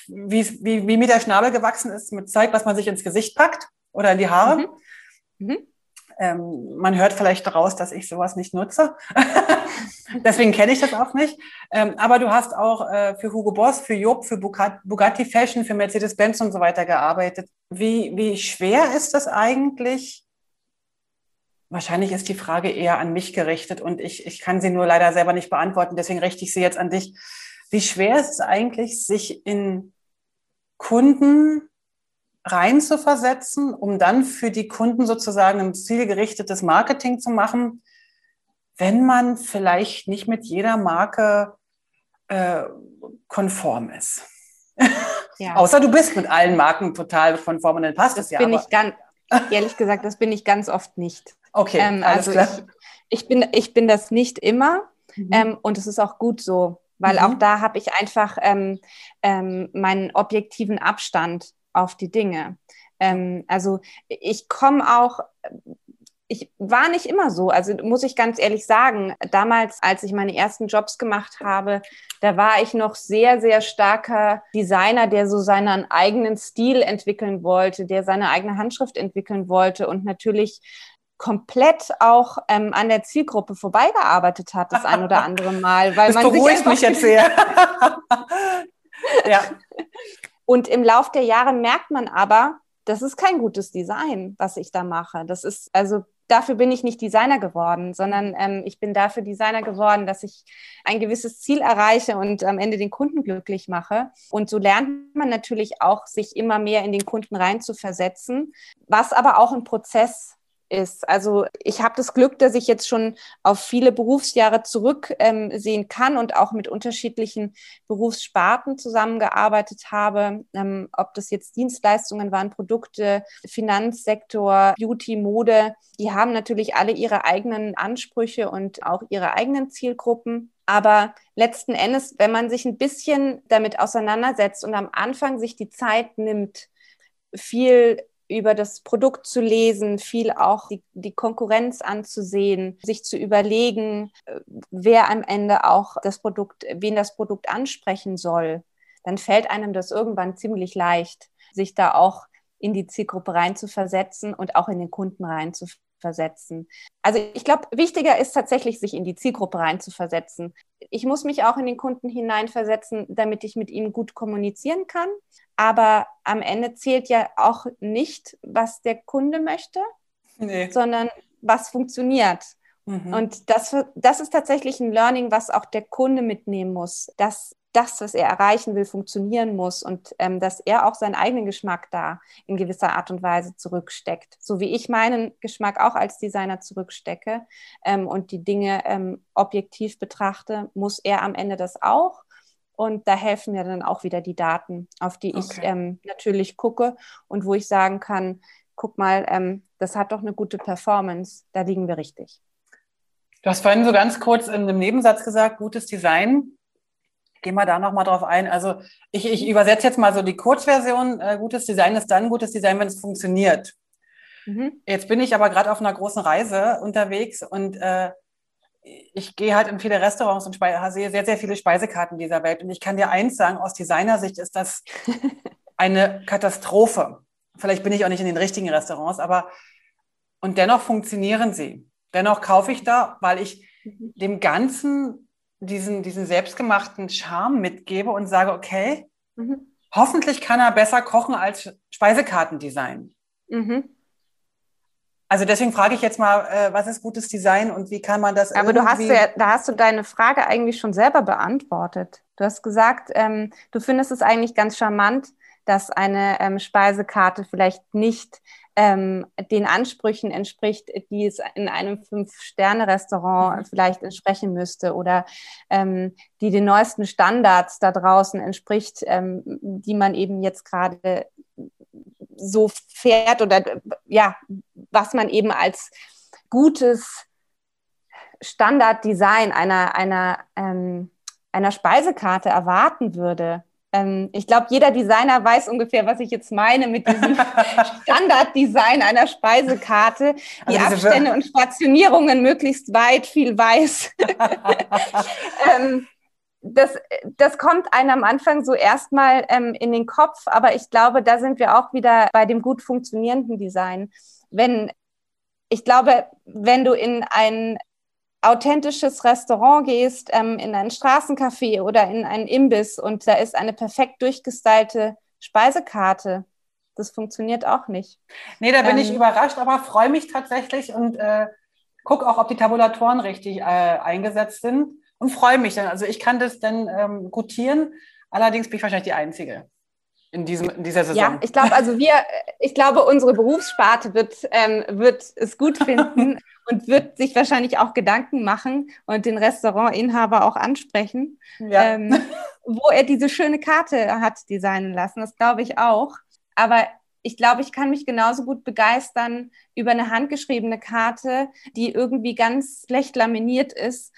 wie, wie, wie mir der Schnabel gewachsen ist, mit Zeug, was man sich ins Gesicht packt oder in die Haare. Mhm. Mhm. Ähm, man hört vielleicht daraus, dass ich sowas nicht nutze. Deswegen kenne ich das auch nicht. Ähm, aber du hast auch äh, für Hugo Boss, für Job, für Bugatti Fashion, für Mercedes-Benz und so weiter gearbeitet. Wie, wie schwer ist das eigentlich, Wahrscheinlich ist die Frage eher an mich gerichtet und ich, ich kann sie nur leider selber nicht beantworten. Deswegen richte ich sie jetzt an dich. Wie schwer ist es eigentlich, sich in Kunden reinzuversetzen, um dann für die Kunden sozusagen ein zielgerichtetes Marketing zu machen, wenn man vielleicht nicht mit jeder Marke äh, konform ist? Ja. Außer du bist mit allen Marken total konform und dann passt es ja. Bin ich ganz, ehrlich gesagt, das bin ich ganz oft nicht. Okay, ähm, also klar. Ich, ich, bin, ich bin das nicht immer mhm. ähm, und es ist auch gut so, weil mhm. auch da habe ich einfach ähm, ähm, meinen objektiven Abstand auf die Dinge. Ähm, also ich komme auch ich war nicht immer so. Also muss ich ganz ehrlich sagen, damals, als ich meine ersten Jobs gemacht habe, da war ich noch sehr, sehr starker Designer, der so seinen eigenen Stil entwickeln wollte, der seine eigene Handschrift entwickeln wollte und natürlich komplett auch ähm, an der Zielgruppe vorbeigearbeitet hat, das ein oder andere Mal. Weil das man beruhigt mich jetzt sehr. ja. Und im Lauf der Jahre merkt man aber, das ist kein gutes Design, was ich da mache. Das ist, also dafür bin ich nicht Designer geworden, sondern ähm, ich bin dafür Designer geworden, dass ich ein gewisses Ziel erreiche und am Ende den Kunden glücklich mache. Und so lernt man natürlich auch, sich immer mehr in den Kunden reinzuversetzen, was aber auch ein Prozess ist. Also ich habe das Glück, dass ich jetzt schon auf viele Berufsjahre zurücksehen ähm, kann und auch mit unterschiedlichen Berufssparten zusammengearbeitet habe. Ähm, ob das jetzt Dienstleistungen waren, Produkte, Finanzsektor, Beauty, Mode, die haben natürlich alle ihre eigenen Ansprüche und auch ihre eigenen Zielgruppen. Aber letzten Endes, wenn man sich ein bisschen damit auseinandersetzt und am Anfang sich die Zeit nimmt, viel über das Produkt zu lesen, viel auch die, die, Konkurrenz anzusehen, sich zu überlegen, äh, wer am Ende auch das Produkt, wen das Produkt ansprechen soll, dann fällt einem das irgendwann ziemlich leicht, sich da auch in die Zielgruppe reinzuversetzen und auch in den Kunden reinzuversetzen versetzen. Also ich glaube, wichtiger ist tatsächlich, sich in die Zielgruppe reinzuversetzen. Ich muss mich auch in den Kunden hineinversetzen, damit ich mit ihm gut kommunizieren kann. Aber am Ende zählt ja auch nicht, was der Kunde möchte, nee. sondern was funktioniert. Mhm. Und das, das ist tatsächlich ein Learning, was auch der Kunde mitnehmen muss, dass das, was er erreichen will, funktionieren muss und ähm, dass er auch seinen eigenen Geschmack da in gewisser Art und Weise zurücksteckt. So wie ich meinen Geschmack auch als Designer zurückstecke ähm, und die Dinge ähm, objektiv betrachte, muss er am Ende das auch. Und da helfen mir dann auch wieder die Daten, auf die okay. ich ähm, natürlich gucke und wo ich sagen kann, guck mal, ähm, das hat doch eine gute Performance, da liegen wir richtig. Du hast vorhin so ganz kurz in einem Nebensatz gesagt, gutes Design Gehen wir da nochmal drauf ein. Also ich, ich übersetze jetzt mal so die Kurzversion. Äh, gutes Design ist dann gutes Design, wenn es funktioniert. Mhm. Jetzt bin ich aber gerade auf einer großen Reise unterwegs und äh, ich gehe halt in viele Restaurants und sehe sehr, sehr viele Speisekarten dieser Welt. Und ich kann dir eins sagen, aus Designersicht ist das eine Katastrophe. Vielleicht bin ich auch nicht in den richtigen Restaurants, aber und dennoch funktionieren sie. Dennoch kaufe ich da, weil ich mhm. dem Ganzen diesen, diesen selbstgemachten Charme mitgebe und sage, okay, mhm. hoffentlich kann er besser kochen als Speisekartendesign. Mhm. Also deswegen frage ich jetzt mal, äh, was ist gutes Design und wie kann man das? Aber du hast ja, da hast du deine Frage eigentlich schon selber beantwortet. Du hast gesagt, ähm, du findest es eigentlich ganz charmant, dass eine ähm, Speisekarte vielleicht nicht ähm, den Ansprüchen entspricht, die es in einem Fünf-Sterne-Restaurant mhm. vielleicht entsprechen müsste oder ähm, die den neuesten Standards da draußen entspricht, ähm, die man eben jetzt gerade so fährt oder ja, was man eben als gutes Standarddesign einer, einer, ähm, einer Speisekarte erwarten würde ähm, ich glaube, jeder Designer weiß ungefähr, was ich jetzt meine mit diesem Standarddesign einer Speisekarte. Die also Abstände und Stationierungen möglichst weit, viel weiß. ähm, das, das kommt einem am Anfang so erstmal ähm, in den Kopf, aber ich glaube, da sind wir auch wieder bei dem gut funktionierenden Design. Wenn ich glaube, wenn du in ein authentisches Restaurant gehst, ähm, in ein Straßencafé oder in einen Imbiss und da ist eine perfekt durchgestylte Speisekarte. Das funktioniert auch nicht. Nee, da bin ähm, ich überrascht, aber freue mich tatsächlich und äh, gucke auch, ob die Tabulatoren richtig äh, eingesetzt sind und freue mich dann. Also ich kann das dann ähm, gutieren, allerdings bin ich wahrscheinlich die Einzige in, diesem, in dieser Saison. Ja, ich glaube, also wir, ich glaube, unsere Berufssparte wird, ähm, wird es gut finden und wird sich wahrscheinlich auch Gedanken machen und den Restaurantinhaber auch ansprechen, ja. ähm, wo er diese schöne Karte hat designen lassen. Das glaube ich auch. Aber ich glaube, ich kann mich genauso gut begeistern über eine handgeschriebene Karte, die irgendwie ganz schlecht laminiert ist,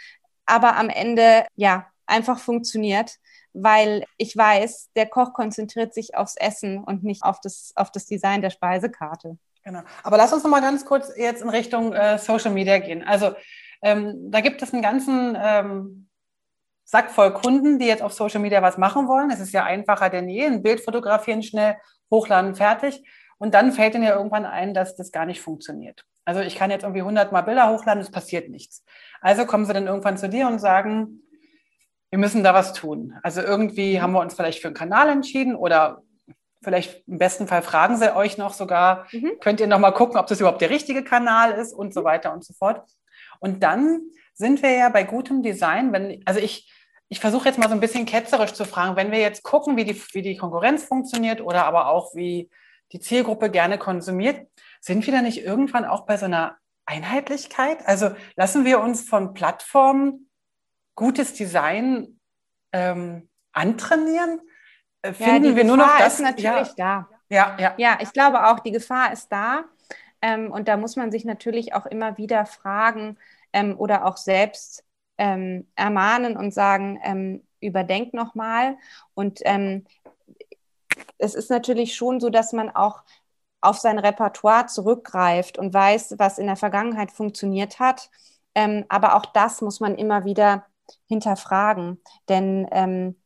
aber am Ende ja einfach funktioniert weil ich weiß, der Koch konzentriert sich aufs Essen und nicht auf das, auf das Design der Speisekarte. Genau. Aber lass uns noch mal ganz kurz jetzt in Richtung äh, Social Media gehen. Also ähm, da gibt es einen ganzen ähm, Sack voll Kunden, die jetzt auf Social Media was machen wollen. Es ist ja einfacher denn je. Ein Bild fotografieren, schnell hochladen, fertig. Und dann fällt ihnen ja irgendwann ein, dass das gar nicht funktioniert. Also ich kann jetzt irgendwie 100 Mal Bilder hochladen, es passiert nichts. Also kommen sie dann irgendwann zu dir und sagen, wir müssen da was tun. Also irgendwie haben wir uns vielleicht für einen Kanal entschieden oder Vielleicht im besten Fall fragen sie euch noch sogar, mhm. könnt ihr noch mal gucken, ob das überhaupt der richtige Kanal ist und so mhm. weiter und so fort. Und dann sind wir ja bei gutem Design, wenn, also ich, ich versuche jetzt mal so ein bisschen ketzerisch zu fragen, wenn wir jetzt gucken, wie die, wie die Konkurrenz funktioniert oder aber auch wie die Zielgruppe gerne konsumiert, sind wir da nicht irgendwann auch bei so einer Einheitlichkeit? Also lassen wir uns von Plattformen gutes Design ähm, antrainieren? Äh, finden ja, wir nur noch das? ist natürlich ja. da. Ja, ja. Ja, ich glaube auch, die Gefahr ist da. Ähm, und da muss man sich natürlich auch immer wieder fragen ähm, oder auch selbst ähm, ermahnen und sagen, ähm, überdenkt nochmal. Und ähm, es ist natürlich schon so, dass man auch auf sein Repertoire zurückgreift und weiß, was in der Vergangenheit funktioniert hat. Ähm, aber auch das muss man immer wieder hinterfragen. Denn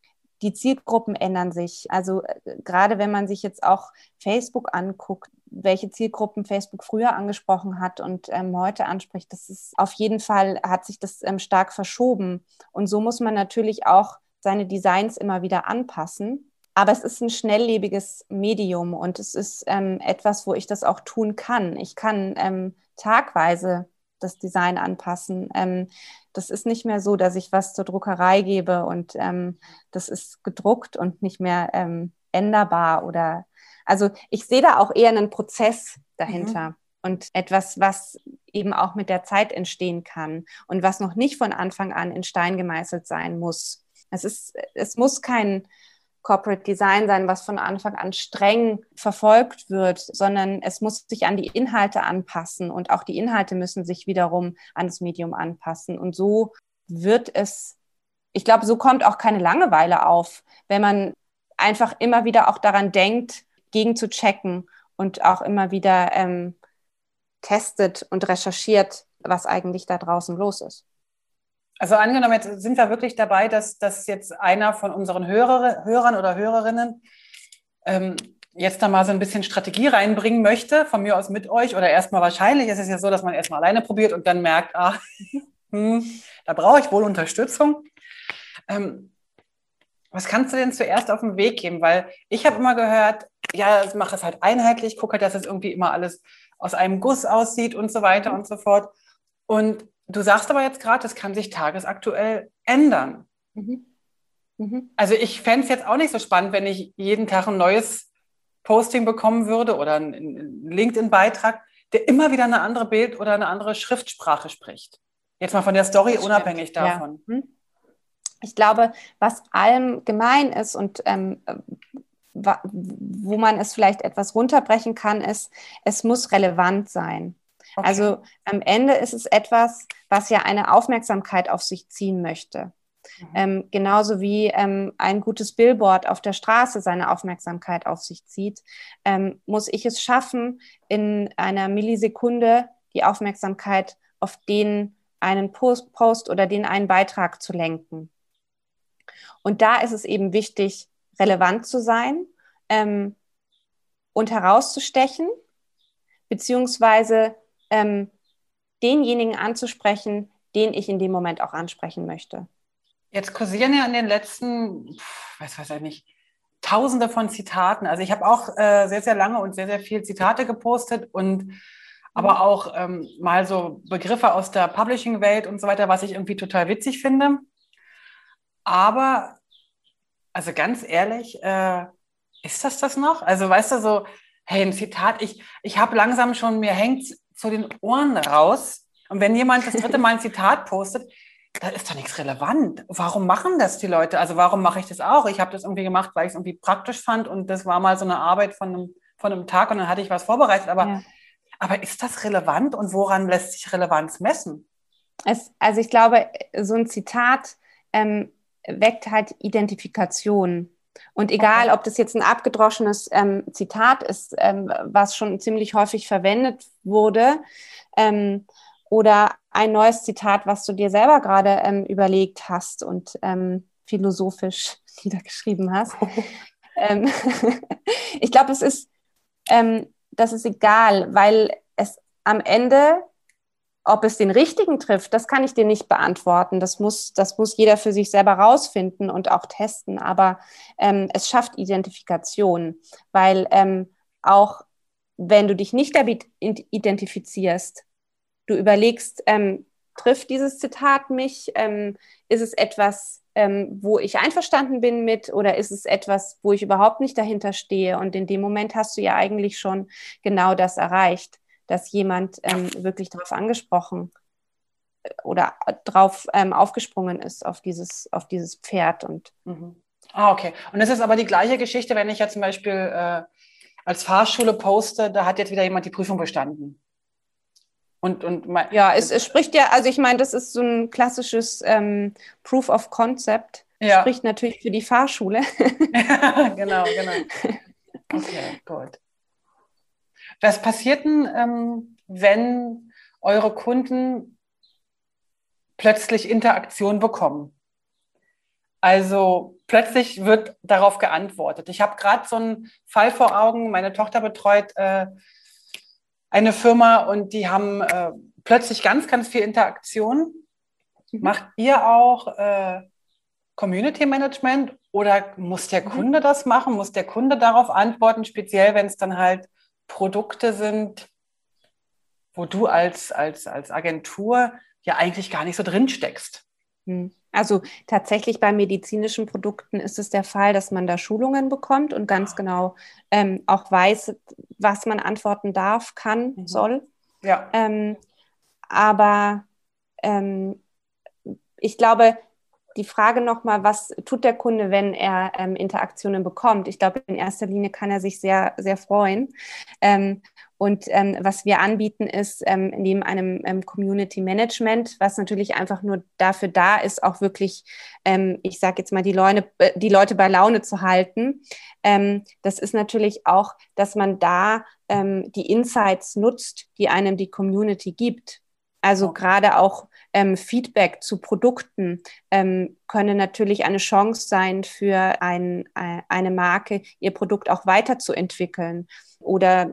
die Zielgruppen ändern sich. Also äh, gerade wenn man sich jetzt auch Facebook anguckt, welche Zielgruppen Facebook früher angesprochen hat und ähm, heute anspricht, das ist auf jeden Fall hat sich das ähm, stark verschoben. Und so muss man natürlich auch seine Designs immer wieder anpassen. Aber es ist ein schnelllebiges Medium und es ist ähm, etwas, wo ich das auch tun kann. Ich kann ähm, tagweise das Design anpassen. Ähm, das ist nicht mehr so, dass ich was zur Druckerei gebe und ähm, das ist gedruckt und nicht mehr ähm, änderbar oder also ich sehe da auch eher einen Prozess dahinter. Mhm. Und etwas, was eben auch mit der Zeit entstehen kann und was noch nicht von Anfang an in Stein gemeißelt sein muss. Es, ist, es muss kein Corporate Design sein, was von Anfang an streng verfolgt wird, sondern es muss sich an die Inhalte anpassen und auch die Inhalte müssen sich wiederum an das Medium anpassen. Und so wird es, ich glaube, so kommt auch keine Langeweile auf, wenn man einfach immer wieder auch daran denkt, gegen zu checken und auch immer wieder ähm, testet und recherchiert, was eigentlich da draußen los ist. Also angenommen, jetzt sind wir wirklich dabei, dass, dass jetzt einer von unseren Hörer, Hörern oder Hörerinnen ähm, jetzt da mal so ein bisschen Strategie reinbringen möchte, von mir aus mit euch oder erstmal wahrscheinlich ist es ja so, dass man erstmal alleine probiert und dann merkt, ah, hm, da brauche ich wohl Unterstützung. Ähm, was kannst du denn zuerst auf den Weg geben? Weil ich habe immer gehört, ja, mach es halt einheitlich, gucke halt, dass es irgendwie immer alles aus einem Guss aussieht und so weiter und so fort. Und Du sagst aber jetzt gerade, das kann sich tagesaktuell ändern. Mhm. Mhm. Also ich fände es jetzt auch nicht so spannend, wenn ich jeden Tag ein neues Posting bekommen würde oder einen LinkedIn-Beitrag, der immer wieder eine andere Bild- oder eine andere Schriftsprache spricht. Jetzt mal von der Story unabhängig davon. Ja. Mhm. Ich glaube, was allem gemein ist und ähm, wo man es vielleicht etwas runterbrechen kann, ist, es muss relevant sein. Okay. Also am Ende ist es etwas, was ja eine Aufmerksamkeit auf sich ziehen möchte. Mhm. Ähm, genauso wie ähm, ein gutes Billboard auf der Straße seine Aufmerksamkeit auf sich zieht, ähm, muss ich es schaffen, in einer Millisekunde die Aufmerksamkeit auf den einen Post, Post oder den einen Beitrag zu lenken. Und da ist es eben wichtig, relevant zu sein ähm, und herauszustechen, beziehungsweise ähm, denjenigen anzusprechen, den ich in dem Moment auch ansprechen möchte. Jetzt kursieren ja in den letzten, weiß weiß ich nicht, Tausende von Zitaten. Also ich habe auch äh, sehr, sehr lange und sehr, sehr viel Zitate gepostet und aber mhm. auch ähm, mal so Begriffe aus der Publishing-Welt und so weiter, was ich irgendwie total witzig finde. Aber, also ganz ehrlich, äh, ist das das noch? Also weißt du so, hey, ein Zitat, ich, ich habe langsam schon, mir hängt zu den Ohren raus. Und wenn jemand das dritte Mal ein Zitat postet, da ist doch nichts relevant. Warum machen das die Leute? Also warum mache ich das auch? Ich habe das irgendwie gemacht, weil ich es irgendwie praktisch fand und das war mal so eine Arbeit von einem, von einem Tag und dann hatte ich was vorbereitet. Aber, ja. aber ist das relevant und woran lässt sich Relevanz messen? Es, also ich glaube, so ein Zitat ähm, weckt halt Identifikation. Und egal, ob das jetzt ein abgedroschenes ähm, Zitat ist, ähm, was schon ziemlich häufig verwendet wurde, ähm, oder ein neues Zitat, was du dir selber gerade ähm, überlegt hast und ähm, philosophisch niedergeschrieben hast. Ähm, ich glaube, es ist, das ist egal, weil es am Ende ob es den richtigen trifft, das kann ich dir nicht beantworten. Das muss, das muss jeder für sich selber rausfinden und auch testen. Aber ähm, es schafft Identifikation, weil ähm, auch wenn du dich nicht damit identifizierst, du überlegst, ähm, trifft dieses Zitat mich? Ähm, ist es etwas, ähm, wo ich einverstanden bin mit oder ist es etwas, wo ich überhaupt nicht dahinter stehe? Und in dem Moment hast du ja eigentlich schon genau das erreicht dass jemand ähm, wirklich darauf angesprochen äh, oder drauf ähm, aufgesprungen ist auf dieses, auf dieses Pferd. Und mhm. Ah, okay. Und es ist aber die gleiche Geschichte, wenn ich ja zum Beispiel äh, als Fahrschule poste, da hat jetzt wieder jemand die Prüfung bestanden. Und, und ja, es, es spricht ja, also ich meine, das ist so ein klassisches ähm, Proof of Concept. Ja. Spricht natürlich für die Fahrschule. ja, genau, genau. Okay, gut. Was passiert denn, ähm, wenn eure Kunden plötzlich Interaktion bekommen? Also plötzlich wird darauf geantwortet. Ich habe gerade so einen Fall vor Augen. Meine Tochter betreut äh, eine Firma und die haben äh, plötzlich ganz, ganz viel Interaktion. Mhm. Macht ihr auch äh, Community Management oder muss der mhm. Kunde das machen? Muss der Kunde darauf antworten, speziell wenn es dann halt Produkte sind, wo du als, als, als Agentur ja eigentlich gar nicht so drin steckst. Hm. Also tatsächlich bei medizinischen Produkten ist es der Fall, dass man da Schulungen bekommt und ganz genau ähm, auch weiß, was man antworten darf, kann, mhm. soll. Ja. Ähm, aber ähm, ich glaube, die Frage nochmal, was tut der Kunde, wenn er ähm, Interaktionen bekommt? Ich glaube, in erster Linie kann er sich sehr, sehr freuen. Ähm, und ähm, was wir anbieten, ist ähm, neben einem ähm, Community Management, was natürlich einfach nur dafür da ist, auch wirklich, ähm, ich sage jetzt mal, die, Leune, äh, die Leute bei Laune zu halten. Ähm, das ist natürlich auch, dass man da ähm, die Insights nutzt, die einem die Community gibt. Also gerade auch ähm, Feedback zu Produkten ähm, könne natürlich eine Chance sein für ein, äh, eine Marke, ihr Produkt auch weiterzuentwickeln. Oder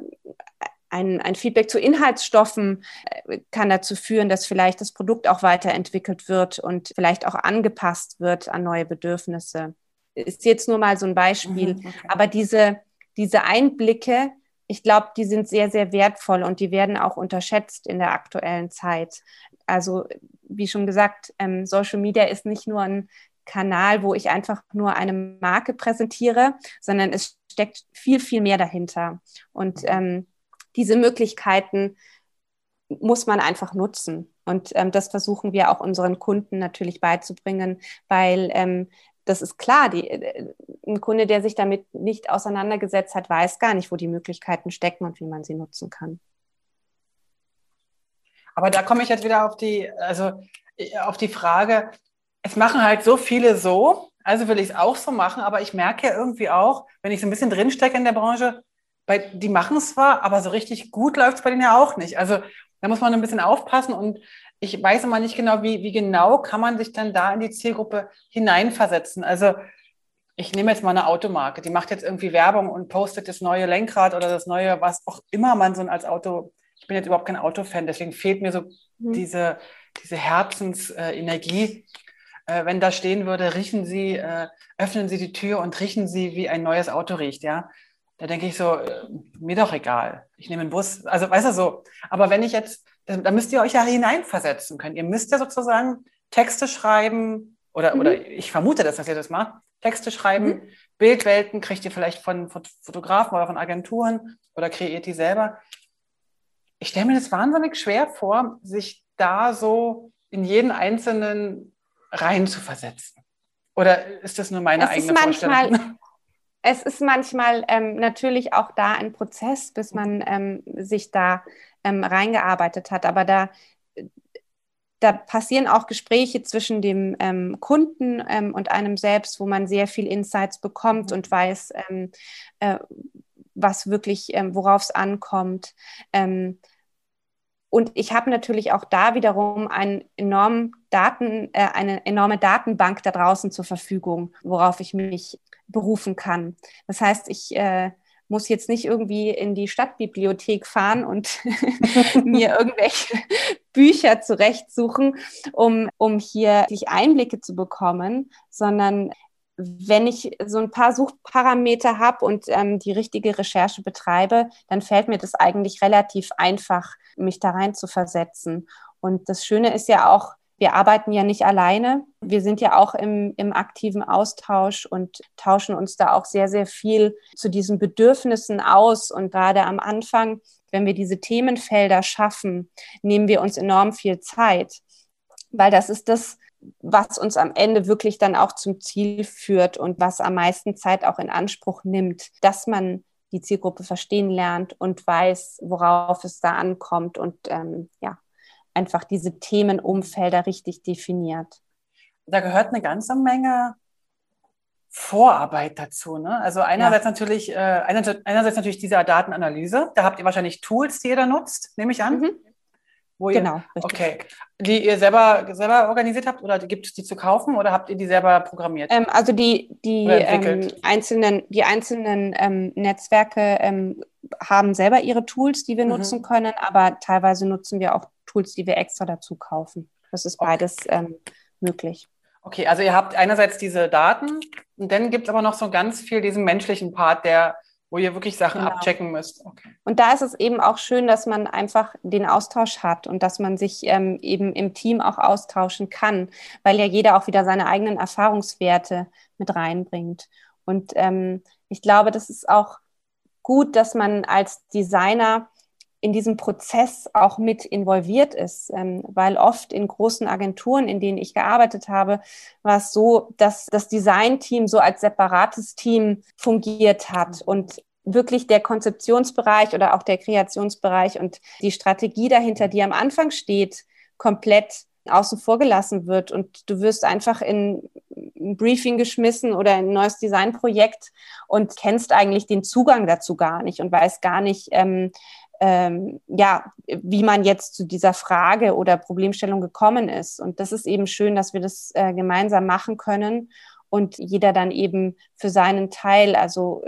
ein, ein Feedback zu Inhaltsstoffen äh, kann dazu führen, dass vielleicht das Produkt auch weiterentwickelt wird und vielleicht auch angepasst wird an neue Bedürfnisse. Ist jetzt nur mal so ein Beispiel. Mhm, okay. Aber diese, diese Einblicke, ich glaube, die sind sehr, sehr wertvoll und die werden auch unterschätzt in der aktuellen Zeit. Also, wie schon gesagt, ähm, Social Media ist nicht nur ein Kanal, wo ich einfach nur eine Marke präsentiere, sondern es steckt viel, viel mehr dahinter. Und ähm, diese Möglichkeiten muss man einfach nutzen. Und ähm, das versuchen wir auch unseren Kunden natürlich beizubringen, weil ähm, das ist klar, die, äh, ein Kunde, der sich damit nicht auseinandergesetzt hat, weiß gar nicht, wo die Möglichkeiten stecken und wie man sie nutzen kann. Aber da komme ich jetzt wieder auf die, also äh, auf die Frage, es machen halt so viele so, also will ich es auch so machen, aber ich merke ja irgendwie auch, wenn ich so ein bisschen drinstecke in der Branche, bei, die machen es zwar, aber so richtig gut läuft es bei denen ja auch nicht. Also da muss man ein bisschen aufpassen und ich weiß immer nicht genau, wie, wie genau kann man sich dann da in die Zielgruppe hineinversetzen. Also ich nehme jetzt mal eine Automarke, die macht jetzt irgendwie Werbung und postet das neue Lenkrad oder das neue, was auch immer man so als Auto, ich bin jetzt überhaupt kein Autofan, deswegen fehlt mir so mhm. diese, diese Herzensenergie. Äh, wenn da stehen würde, riechen Sie, äh, öffnen Sie die Tür und riechen Sie, wie ein neues Auto riecht, ja. Da denke ich so, äh, mir doch egal. Ich nehme einen Bus. Also, weißt du so. Aber wenn ich jetzt da müsst ihr euch ja hineinversetzen können. Ihr müsst ja sozusagen Texte schreiben oder, mhm. oder ich vermute das, dass ihr das macht. Texte schreiben, mhm. Bildwelten kriegt ihr vielleicht von Fotografen oder von Agenturen oder kreiert die selber. Ich stelle mir das wahnsinnig schwer vor, sich da so in jeden einzelnen rein zu versetzen. Oder ist das nur meine es eigene manchmal, Vorstellung? Es ist manchmal ähm, natürlich auch da ein Prozess, bis man ähm, sich da ähm, reingearbeitet hat. Aber da, da passieren auch Gespräche zwischen dem ähm, Kunden ähm, und einem selbst, wo man sehr viel Insights bekommt und weiß, ähm, äh, was wirklich, ähm, worauf es ankommt. Ähm, und ich habe natürlich auch da wiederum einen enormen Daten, äh, eine enorme Datenbank da draußen zur Verfügung, worauf ich mich berufen kann. Das heißt, ich äh, muss jetzt nicht irgendwie in die Stadtbibliothek fahren und mir irgendwelche Bücher zurechtsuchen, um, um hier Einblicke zu bekommen, sondern wenn ich so ein paar Suchparameter habe und ähm, die richtige Recherche betreibe, dann fällt mir das eigentlich relativ einfach, mich da rein zu versetzen. Und das Schöne ist ja auch, wir arbeiten ja nicht alleine. Wir sind ja auch im, im aktiven Austausch und tauschen uns da auch sehr, sehr viel zu diesen Bedürfnissen aus. Und gerade am Anfang, wenn wir diese Themenfelder schaffen, nehmen wir uns enorm viel Zeit, weil das ist das, was uns am Ende wirklich dann auch zum Ziel führt und was am meisten Zeit auch in Anspruch nimmt, dass man die Zielgruppe verstehen lernt und weiß, worauf es da ankommt und ähm, ja, einfach diese Themenumfelder richtig definiert. Da gehört eine ganze Menge Vorarbeit dazu. Ne? Also einerseits ja. natürlich, äh, einerseits natürlich diese Datenanalyse. Da habt ihr wahrscheinlich Tools, die ihr da nutzt, nehme ich an. Mhm. Wo genau. Richtig. Okay. Die ihr selber, selber organisiert habt oder gibt es die zu kaufen oder habt ihr die selber programmiert? Ähm, also die, die ähm, einzelnen, die einzelnen ähm, Netzwerke ähm, haben selber ihre Tools, die wir mhm. nutzen können, aber teilweise nutzen wir auch Tools, die wir extra dazu kaufen. Das ist beides okay. Ähm, möglich. Okay, also ihr habt einerseits diese Daten und dann gibt es aber noch so ganz viel diesen menschlichen Part, der wo ihr wirklich Sachen genau. abchecken müsst. Okay. Und da ist es eben auch schön, dass man einfach den Austausch hat und dass man sich ähm, eben im Team auch austauschen kann, weil ja jeder auch wieder seine eigenen Erfahrungswerte mit reinbringt. Und ähm, ich glaube, das ist auch gut, dass man als Designer in diesem Prozess auch mit involviert ist, ähm, weil oft in großen Agenturen, in denen ich gearbeitet habe, war es so, dass das Designteam so als separates Team fungiert hat. Und wirklich der Konzeptionsbereich oder auch der Kreationsbereich und die Strategie dahinter, die am Anfang steht, komplett außen vor gelassen wird. Und du wirst einfach in ein Briefing geschmissen oder in ein neues Designprojekt und kennst eigentlich den Zugang dazu gar nicht und weißt gar nicht, ähm, ähm, ja, wie man jetzt zu dieser Frage oder Problemstellung gekommen ist. Und das ist eben schön, dass wir das äh, gemeinsam machen können und jeder dann eben für seinen Teil, also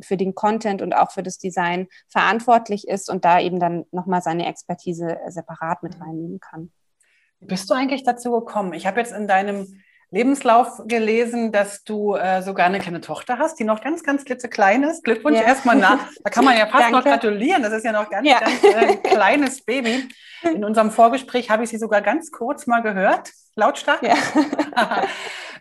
für den Content und auch für das Design verantwortlich ist und da eben dann nochmal seine Expertise separat mit reinnehmen kann. Wie bist du eigentlich dazu gekommen? Ich habe jetzt in deinem Lebenslauf gelesen, dass du äh, sogar eine kleine Tochter hast, die noch ganz, ganz klitzeklein ist. Glückwunsch ja. erstmal nach. Da kann man ja fast noch gratulieren. Das ist ja noch ganz, ja. ganz äh, kleines Baby. In unserem Vorgespräch habe ich sie sogar ganz kurz mal gehört, lautstark. Ja.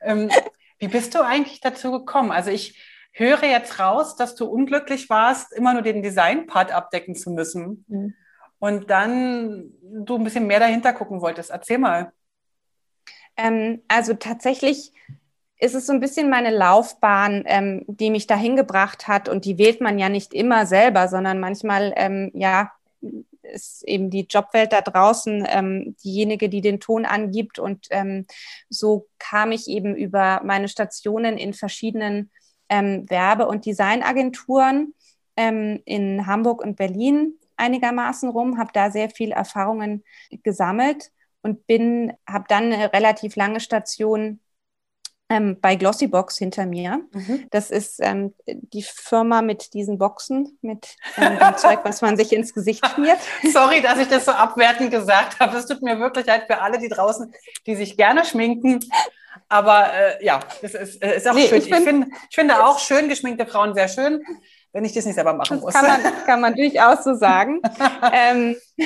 ähm, wie bist du eigentlich dazu gekommen? Also ich höre jetzt raus, dass du unglücklich warst, immer nur den Design-Part abdecken zu müssen. Mhm. Und dann du ein bisschen mehr dahinter gucken wolltest. Erzähl mal. Ähm, also tatsächlich ist es so ein bisschen meine Laufbahn, ähm, die mich dahin gebracht hat. Und die wählt man ja nicht immer selber, sondern manchmal, ähm, ja, ist eben die Jobwelt da draußen ähm, diejenige, die den Ton angibt. Und ähm, so kam ich eben über meine Stationen in verschiedenen ähm, Werbe- und Designagenturen ähm, in Hamburg und Berlin einigermaßen rum, habe da sehr viel Erfahrungen gesammelt und bin, habe dann eine relativ lange Station ähm, bei Glossybox hinter mir. Mhm. Das ist ähm, die Firma mit diesen Boxen, mit ähm, dem Zeug, was man sich ins Gesicht schmiert. Sorry, dass ich das so abwertend gesagt habe. Es tut mir wirklich leid für alle, die draußen, die sich gerne schminken. Aber äh, ja, das ist, äh, ist auch nee, schön. Ich, ich, find, ich finde auch schön geschminkte Frauen sehr schön wenn ich das nicht selber machen muss. Das kann man, kann man durchaus so sagen. ähm,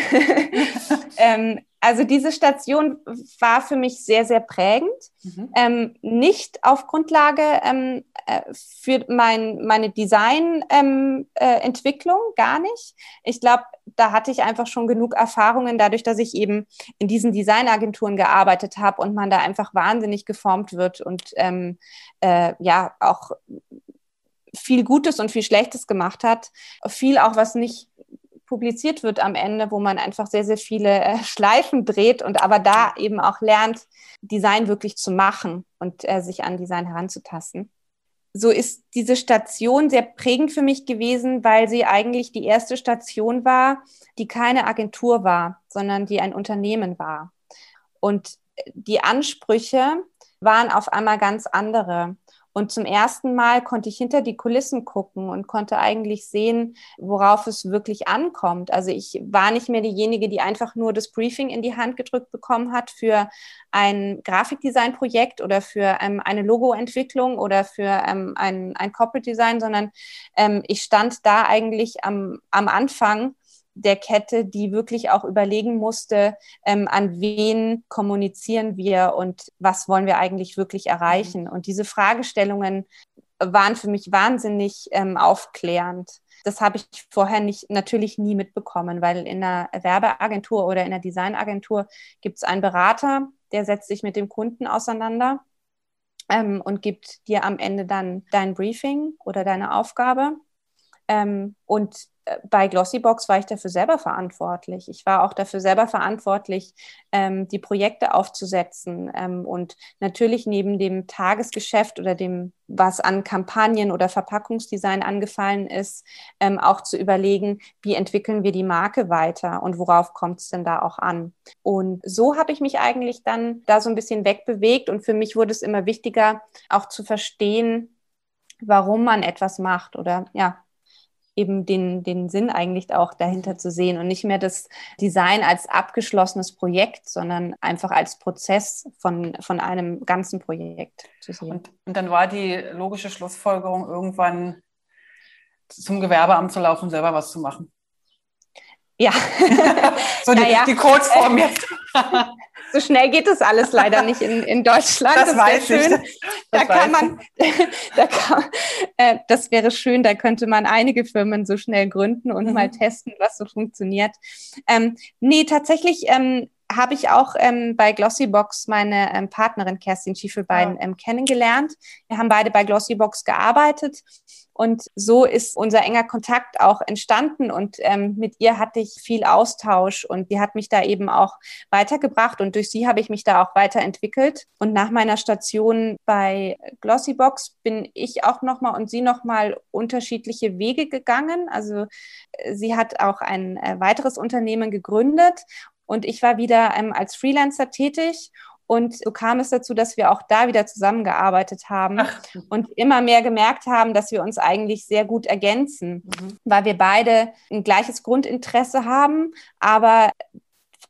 ähm, also diese Station war für mich sehr, sehr prägend. Mhm. Ähm, nicht auf Grundlage ähm, äh, für mein, meine Designentwicklung, ähm, äh, gar nicht. Ich glaube, da hatte ich einfach schon genug Erfahrungen, dadurch, dass ich eben in diesen Designagenturen gearbeitet habe und man da einfach wahnsinnig geformt wird und ähm, äh, ja auch viel Gutes und viel Schlechtes gemacht hat. Viel auch, was nicht publiziert wird am Ende, wo man einfach sehr, sehr viele äh, Schleifen dreht und aber da eben auch lernt, Design wirklich zu machen und äh, sich an Design heranzutasten. So ist diese Station sehr prägend für mich gewesen, weil sie eigentlich die erste Station war, die keine Agentur war, sondern die ein Unternehmen war. Und die Ansprüche waren auf einmal ganz andere. Und zum ersten Mal konnte ich hinter die Kulissen gucken und konnte eigentlich sehen, worauf es wirklich ankommt. Also ich war nicht mehr diejenige, die einfach nur das Briefing in die Hand gedrückt bekommen hat für ein Grafikdesign-Projekt oder für ähm, eine Logoentwicklung oder für ähm, ein, ein Corporate Design, sondern ähm, ich stand da eigentlich am, am Anfang der Kette, die wirklich auch überlegen musste, ähm, an wen kommunizieren wir und was wollen wir eigentlich wirklich erreichen. Mhm. Und diese Fragestellungen waren für mich wahnsinnig ähm, aufklärend. Das habe ich vorher nicht, natürlich nie mitbekommen, weil in einer Werbeagentur oder in einer Designagentur gibt es einen Berater, der setzt sich mit dem Kunden auseinander ähm, und gibt dir am Ende dann dein Briefing oder deine Aufgabe. Ähm, und bei Glossybox war ich dafür selber verantwortlich. Ich war auch dafür selber verantwortlich, ähm, die Projekte aufzusetzen ähm, und natürlich neben dem Tagesgeschäft oder dem, was an Kampagnen oder Verpackungsdesign angefallen ist, ähm, auch zu überlegen, wie entwickeln wir die Marke weiter und worauf kommt es denn da auch an. Und so habe ich mich eigentlich dann da so ein bisschen wegbewegt und für mich wurde es immer wichtiger, auch zu verstehen, warum man etwas macht oder ja, eben den, den Sinn eigentlich auch dahinter zu sehen und nicht mehr das Design als abgeschlossenes Projekt, sondern einfach als Prozess von, von einem ganzen Projekt zu sehen. Und, und dann war die logische Schlussfolgerung irgendwann zum Gewerbeamt zu laufen, selber was zu machen. Ja. so die, naja. die Kurzform jetzt. so schnell geht das alles leider nicht in, in Deutschland. Das, das weiß schön. ich. Das da kann man, da kann, äh, das wäre schön, da könnte man einige Firmen so schnell gründen und mhm. mal testen, was so funktioniert. Ähm, nee, tatsächlich ähm, habe ich auch ähm, bei Glossybox meine ähm, Partnerin Kerstin Schiefelbein ja. ähm, kennengelernt. Wir haben beide bei Glossybox gearbeitet und so ist unser enger Kontakt auch entstanden und ähm, mit ihr hatte ich viel Austausch und die hat mich da eben auch weitergebracht und durch sie habe ich mich da auch weiterentwickelt. Und nach meiner Station bei Glossybox bin ich auch nochmal und sie nochmal unterschiedliche Wege gegangen. Also äh, sie hat auch ein äh, weiteres Unternehmen gegründet und ich war wieder ähm, als Freelancer tätig. Und so kam es dazu, dass wir auch da wieder zusammengearbeitet haben Ach. und immer mehr gemerkt haben, dass wir uns eigentlich sehr gut ergänzen, mhm. weil wir beide ein gleiches Grundinteresse haben, aber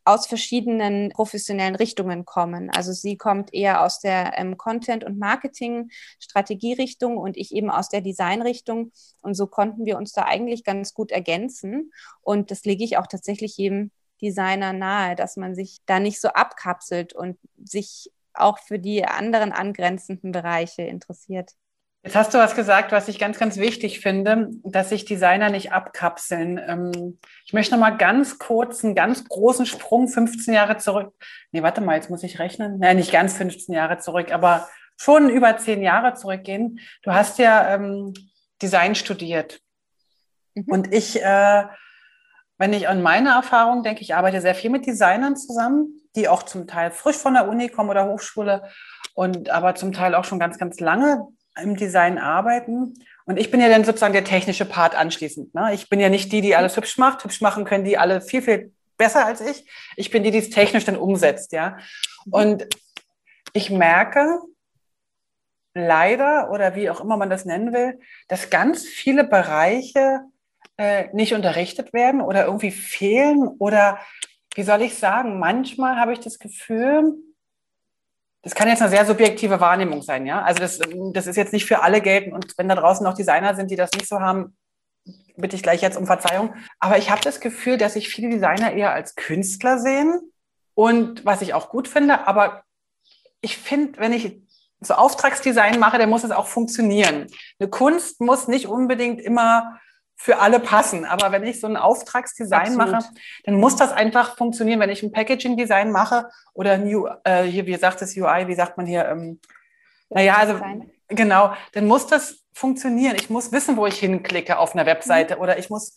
aus verschiedenen professionellen Richtungen kommen. Also sie kommt eher aus der ähm, Content- und Marketing-Strategierichtung und ich eben aus der Designrichtung. Und so konnten wir uns da eigentlich ganz gut ergänzen. Und das lege ich auch tatsächlich jedem Designer nahe, dass man sich da nicht so abkapselt und sich auch für die anderen angrenzenden Bereiche interessiert. Jetzt hast du was gesagt, was ich ganz, ganz wichtig finde, dass sich Designer nicht abkapseln. Ähm, ich möchte noch mal ganz kurz einen ganz großen Sprung 15 Jahre zurück. Nee, warte mal, jetzt muss ich rechnen. Nein, nicht ganz 15 Jahre zurück, aber schon über zehn Jahre zurückgehen. Du hast ja ähm, Design studiert. Mhm. Und ich äh, wenn ich an meine Erfahrung denke, ich arbeite sehr viel mit Designern zusammen, die auch zum Teil frisch von der Uni kommen oder Hochschule und aber zum Teil auch schon ganz, ganz lange im Design arbeiten. Und ich bin ja dann sozusagen der technische Part anschließend. Ne? Ich bin ja nicht die, die alles hübsch macht. Hübsch machen können die alle viel, viel besser als ich. Ich bin die, die es technisch dann umsetzt, ja. Und ich merke leider oder wie auch immer man das nennen will, dass ganz viele Bereiche äh, nicht unterrichtet werden oder irgendwie fehlen oder wie soll ich sagen, manchmal habe ich das Gefühl, das kann jetzt eine sehr subjektive Wahrnehmung sein, ja. Also das, das ist jetzt nicht für alle gelten und wenn da draußen noch Designer sind, die das nicht so haben, bitte ich gleich jetzt um Verzeihung. Aber ich habe das Gefühl, dass sich viele Designer eher als Künstler sehen und was ich auch gut finde, aber ich finde, wenn ich so Auftragsdesign mache, dann muss es auch funktionieren. Eine Kunst muss nicht unbedingt immer für alle passen. Aber wenn ich so ein Auftragsdesign Absolut. mache, dann muss das einfach funktionieren. Wenn ich ein Packaging-Design mache oder New, äh, hier, wie sagt das UI, wie sagt man hier? Ähm, naja, also genau, dann muss das funktionieren. Ich muss wissen, wo ich hinklicke auf einer Webseite mhm. oder ich muss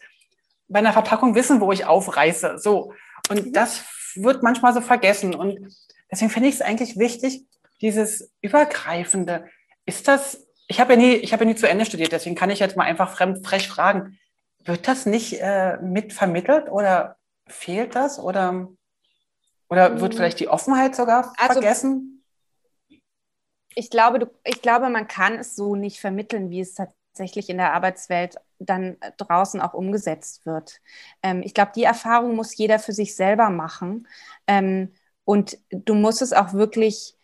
bei einer Verpackung wissen, wo ich aufreiße. So. Und mhm. das wird manchmal so vergessen. Und deswegen finde ich es eigentlich wichtig, dieses Übergreifende. Ist das, ich habe ja nie, ich habe ja nie zu Ende studiert, deswegen kann ich jetzt mal einfach fremd, frech fragen. Wird das nicht äh, mit vermittelt oder fehlt das? Oder, oder wird mhm. vielleicht die Offenheit sogar also, vergessen? Ich glaube, ich glaube, man kann es so nicht vermitteln, wie es tatsächlich in der Arbeitswelt dann draußen auch umgesetzt wird. Ähm, ich glaube, die Erfahrung muss jeder für sich selber machen. Ähm, und du musst es auch wirklich,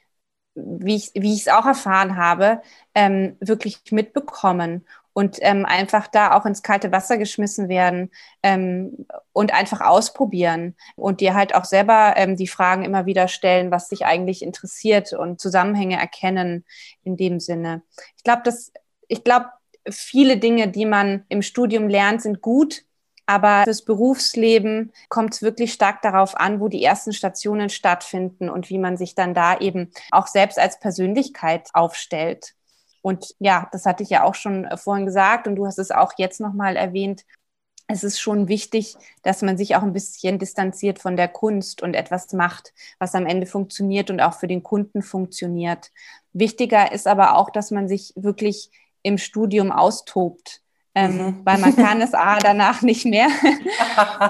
wie ich, es auch erfahren habe, ähm, wirklich mitbekommen und ähm, einfach da auch ins kalte Wasser geschmissen werden ähm, und einfach ausprobieren und dir halt auch selber ähm, die Fragen immer wieder stellen, was dich eigentlich interessiert und Zusammenhänge erkennen in dem Sinne. Ich glaube, dass ich glaube, viele Dinge, die man im Studium lernt, sind gut. Aber fürs Berufsleben kommt es wirklich stark darauf an, wo die ersten Stationen stattfinden und wie man sich dann da eben auch selbst als Persönlichkeit aufstellt. Und ja, das hatte ich ja auch schon vorhin gesagt und du hast es auch jetzt nochmal erwähnt. Es ist schon wichtig, dass man sich auch ein bisschen distanziert von der Kunst und etwas macht, was am Ende funktioniert und auch für den Kunden funktioniert. Wichtiger ist aber auch, dass man sich wirklich im Studium austobt, ähm, mhm. weil man kann es A danach nicht mehr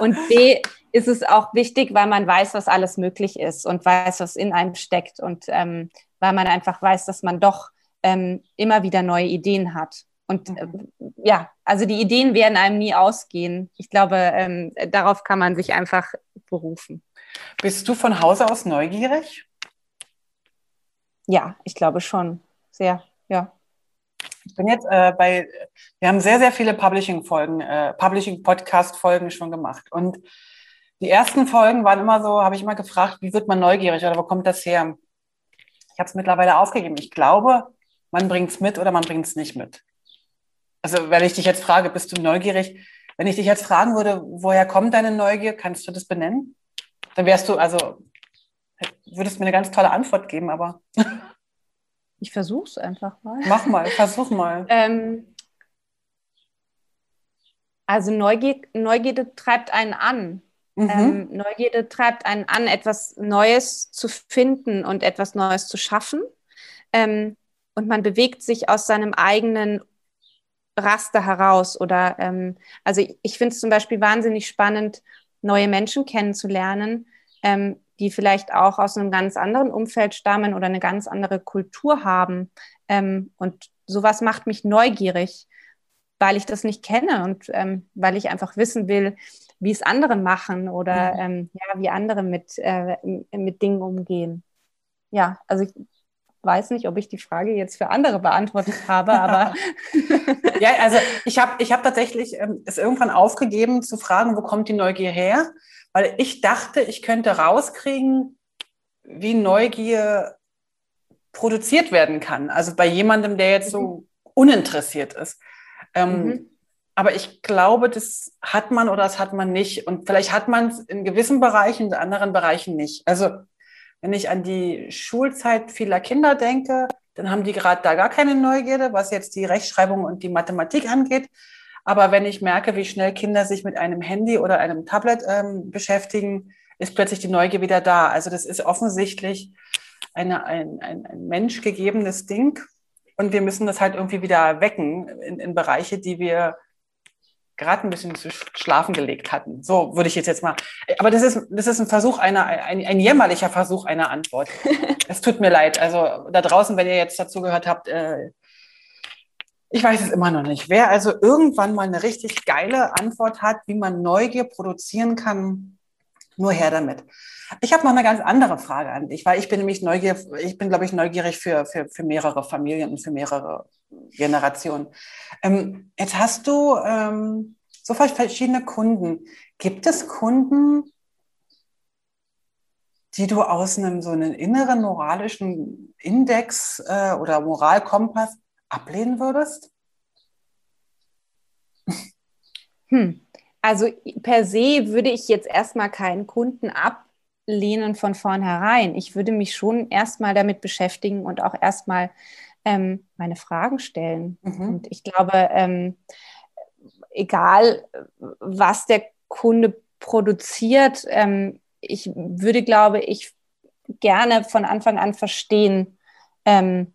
und B ist es auch wichtig, weil man weiß, was alles möglich ist und weiß, was in einem steckt und ähm, weil man einfach weiß, dass man doch ähm, immer wieder neue Ideen hat. Und äh, ja, also die Ideen werden einem nie ausgehen. Ich glaube, ähm, darauf kann man sich einfach berufen. Bist du von Hause aus neugierig? Ja, ich glaube schon. Sehr, ja. Ich bin jetzt äh, bei, wir haben sehr, sehr viele Publishing-Folgen, äh, Publishing-Podcast-Folgen schon gemacht. Und die ersten Folgen waren immer so, habe ich immer gefragt, wie wird man neugierig oder wo kommt das her? Ich habe es mittlerweile aufgegeben. Ich glaube, man bringt es mit oder man bringt es nicht mit. Also, wenn ich dich jetzt frage, bist du neugierig? Wenn ich dich jetzt fragen würde, woher kommt deine Neugier, kannst du das benennen? Dann wärst du, also, würdest mir eine ganz tolle Antwort geben, aber. Ich versuche es einfach mal. Mach mal, versuch mal. ähm, also Neugier, Neugierde treibt einen an. Mhm. Ähm, Neugierde treibt einen an, etwas Neues zu finden und etwas Neues zu schaffen. Ähm, und man bewegt sich aus seinem eigenen Raster heraus. Oder ähm, also ich, ich finde es zum Beispiel wahnsinnig spannend, neue Menschen kennenzulernen, ähm, die vielleicht auch aus einem ganz anderen Umfeld stammen oder eine ganz andere Kultur haben. Ähm, und sowas macht mich neugierig, weil ich das nicht kenne und ähm, weil ich einfach wissen will, wie es andere machen oder ähm, ja, wie andere mit, äh, mit Dingen umgehen. Ja, also ich weiß nicht, ob ich die Frage jetzt für andere beantwortet habe, aber. ja, also ich habe ich hab tatsächlich ähm, es irgendwann aufgegeben zu fragen, wo kommt die Neugier her? weil ich dachte, ich könnte rauskriegen, wie Neugier produziert werden kann. Also bei jemandem, der jetzt so mhm. uninteressiert ist. Ähm, mhm. Aber ich glaube, das hat man oder das hat man nicht. Und vielleicht hat man es in gewissen Bereichen, in anderen Bereichen nicht. Also wenn ich an die Schulzeit vieler Kinder denke, dann haben die gerade da gar keine Neugierde, was jetzt die Rechtschreibung und die Mathematik angeht. Aber wenn ich merke, wie schnell Kinder sich mit einem Handy oder einem Tablet ähm, beschäftigen, ist plötzlich die Neugier wieder da. Also das ist offensichtlich eine, ein, ein, ein menschgegebenes Ding. Und wir müssen das halt irgendwie wieder wecken in, in Bereiche, die wir gerade ein bisschen zu schlafen gelegt hatten. So würde ich jetzt jetzt mal. Aber das ist, das ist ein Versuch einer, ein, ein jämmerlicher Versuch einer Antwort. es tut mir leid. Also da draußen, wenn ihr jetzt dazu gehört habt, äh, ich weiß es immer noch nicht. Wer also irgendwann mal eine richtig geile Antwort hat, wie man Neugier produzieren kann, nur her damit. Ich habe noch eine ganz andere Frage an dich, weil ich bin nämlich neugierig, ich bin, glaube ich, neugierig für, für, für mehrere Familien und für mehrere Generationen. Ähm, jetzt hast du ähm, so verschiedene Kunden. Gibt es Kunden, die du aus einem so einem inneren moralischen Index äh, oder Moralkompass ablehnen würdest? Hm. Also per se würde ich jetzt erstmal keinen Kunden ablehnen von vornherein. Ich würde mich schon erstmal damit beschäftigen und auch erstmal ähm, meine Fragen stellen. Mhm. Und ich glaube, ähm, egal, was der Kunde produziert, ähm, ich würde, glaube ich, gerne von Anfang an verstehen, ähm,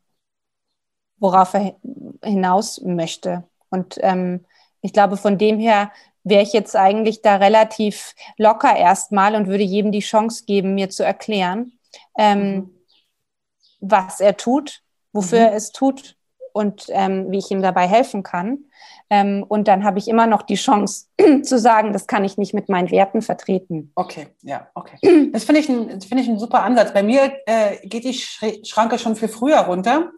worauf er hinaus möchte. Und ähm, ich glaube, von dem her wäre ich jetzt eigentlich da relativ locker erstmal und würde jedem die Chance geben, mir zu erklären, ähm, mhm. was er tut, wofür mhm. er es tut und ähm, wie ich ihm dabei helfen kann. Ähm, und dann habe ich immer noch die Chance zu sagen, das kann ich nicht mit meinen Werten vertreten. Okay, ja, okay. Das finde ich, ein, find ich ein super Ansatz. Bei mir äh, geht die Schranke schon viel früher runter.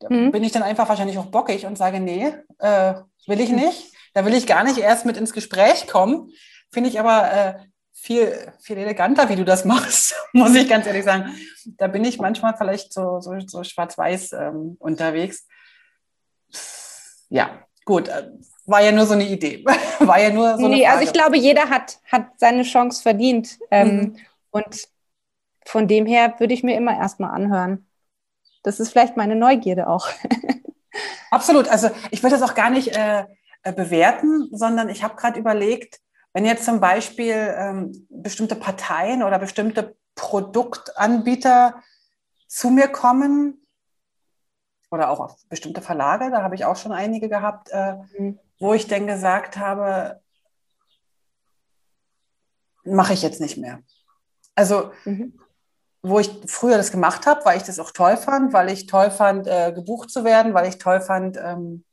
Da mhm. bin ich dann einfach wahrscheinlich auch bockig und sage, nee, äh, will ich nicht. Da will ich gar nicht erst mit ins Gespräch kommen. Finde ich aber äh, viel, viel eleganter, wie du das machst, muss ich ganz ehrlich sagen. Da bin ich manchmal vielleicht so, so, so schwarz-weiß ähm, unterwegs. Ja, gut. Äh, war ja nur so eine Idee. War ja nur so nee, also ich glaube, jeder hat, hat seine Chance verdient. Ähm, mhm. Und von dem her würde ich mir immer erstmal anhören. Das ist vielleicht meine Neugierde auch. Absolut. Also ich würde das auch gar nicht äh, äh bewerten, sondern ich habe gerade überlegt, wenn jetzt zum Beispiel ähm, bestimmte Parteien oder bestimmte Produktanbieter zu mir kommen oder auch auf bestimmte Verlage, da habe ich auch schon einige gehabt, äh, mhm. wo ich dann gesagt habe, mache ich jetzt nicht mehr. Also mhm wo ich früher das gemacht habe, weil ich das auch toll fand, weil ich toll fand, äh, gebucht zu werden, weil ich toll fand, ähm,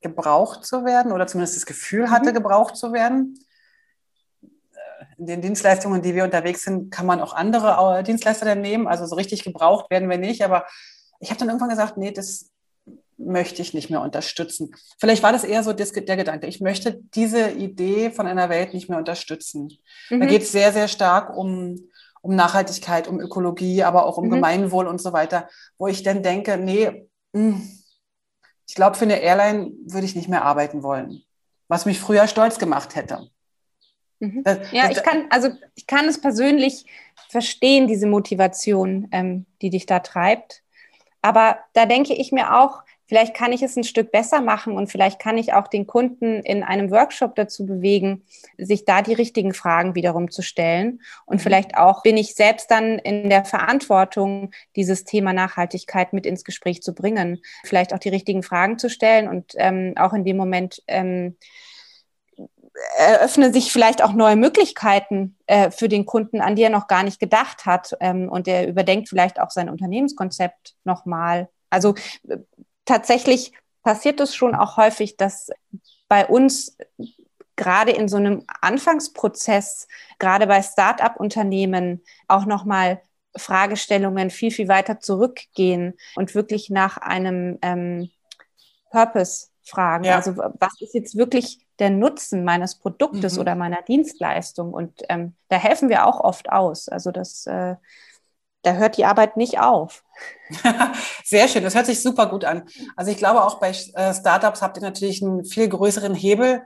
gebraucht zu werden oder zumindest das Gefühl hatte, mhm. gebraucht zu werden. Äh, in den Dienstleistungen, die wir unterwegs sind, kann man auch andere äh, Dienstleister dann nehmen. Also so richtig gebraucht werden wir nicht. Aber ich habe dann irgendwann gesagt, nee, das möchte ich nicht mehr unterstützen. Vielleicht war das eher so der Gedanke, ich möchte diese Idee von einer Welt nicht mehr unterstützen. Mhm. Da geht es sehr, sehr stark um um Nachhaltigkeit, um Ökologie, aber auch um mhm. Gemeinwohl und so weiter, wo ich dann denke, nee, hm, ich glaube, für eine Airline würde ich nicht mehr arbeiten wollen, was mich früher stolz gemacht hätte. Mhm. Das, ja, das, ich kann, also ich kann es persönlich verstehen, diese Motivation, ähm, die dich da treibt. Aber da denke ich mir auch, Vielleicht kann ich es ein Stück besser machen und vielleicht kann ich auch den Kunden in einem Workshop dazu bewegen, sich da die richtigen Fragen wiederum zu stellen. Und mhm. vielleicht auch bin ich selbst dann in der Verantwortung, dieses Thema Nachhaltigkeit mit ins Gespräch zu bringen, vielleicht auch die richtigen Fragen zu stellen und ähm, auch in dem Moment ähm, eröffnen sich vielleicht auch neue Möglichkeiten äh, für den Kunden, an die er noch gar nicht gedacht hat. Ähm, und er überdenkt vielleicht auch sein Unternehmenskonzept nochmal. Also tatsächlich passiert es schon auch häufig, dass bei uns gerade in so einem Anfangsprozess, gerade bei Start-up-Unternehmen auch nochmal Fragestellungen viel, viel weiter zurückgehen und wirklich nach einem ähm, Purpose fragen. Ja. Also was ist jetzt wirklich der Nutzen meines Produktes mhm. oder meiner Dienstleistung? Und ähm, da helfen wir auch oft aus. Also das äh, da hört die Arbeit nicht auf. Sehr schön, das hört sich super gut an. Also ich glaube, auch bei äh, Startups habt ihr natürlich einen viel größeren Hebel,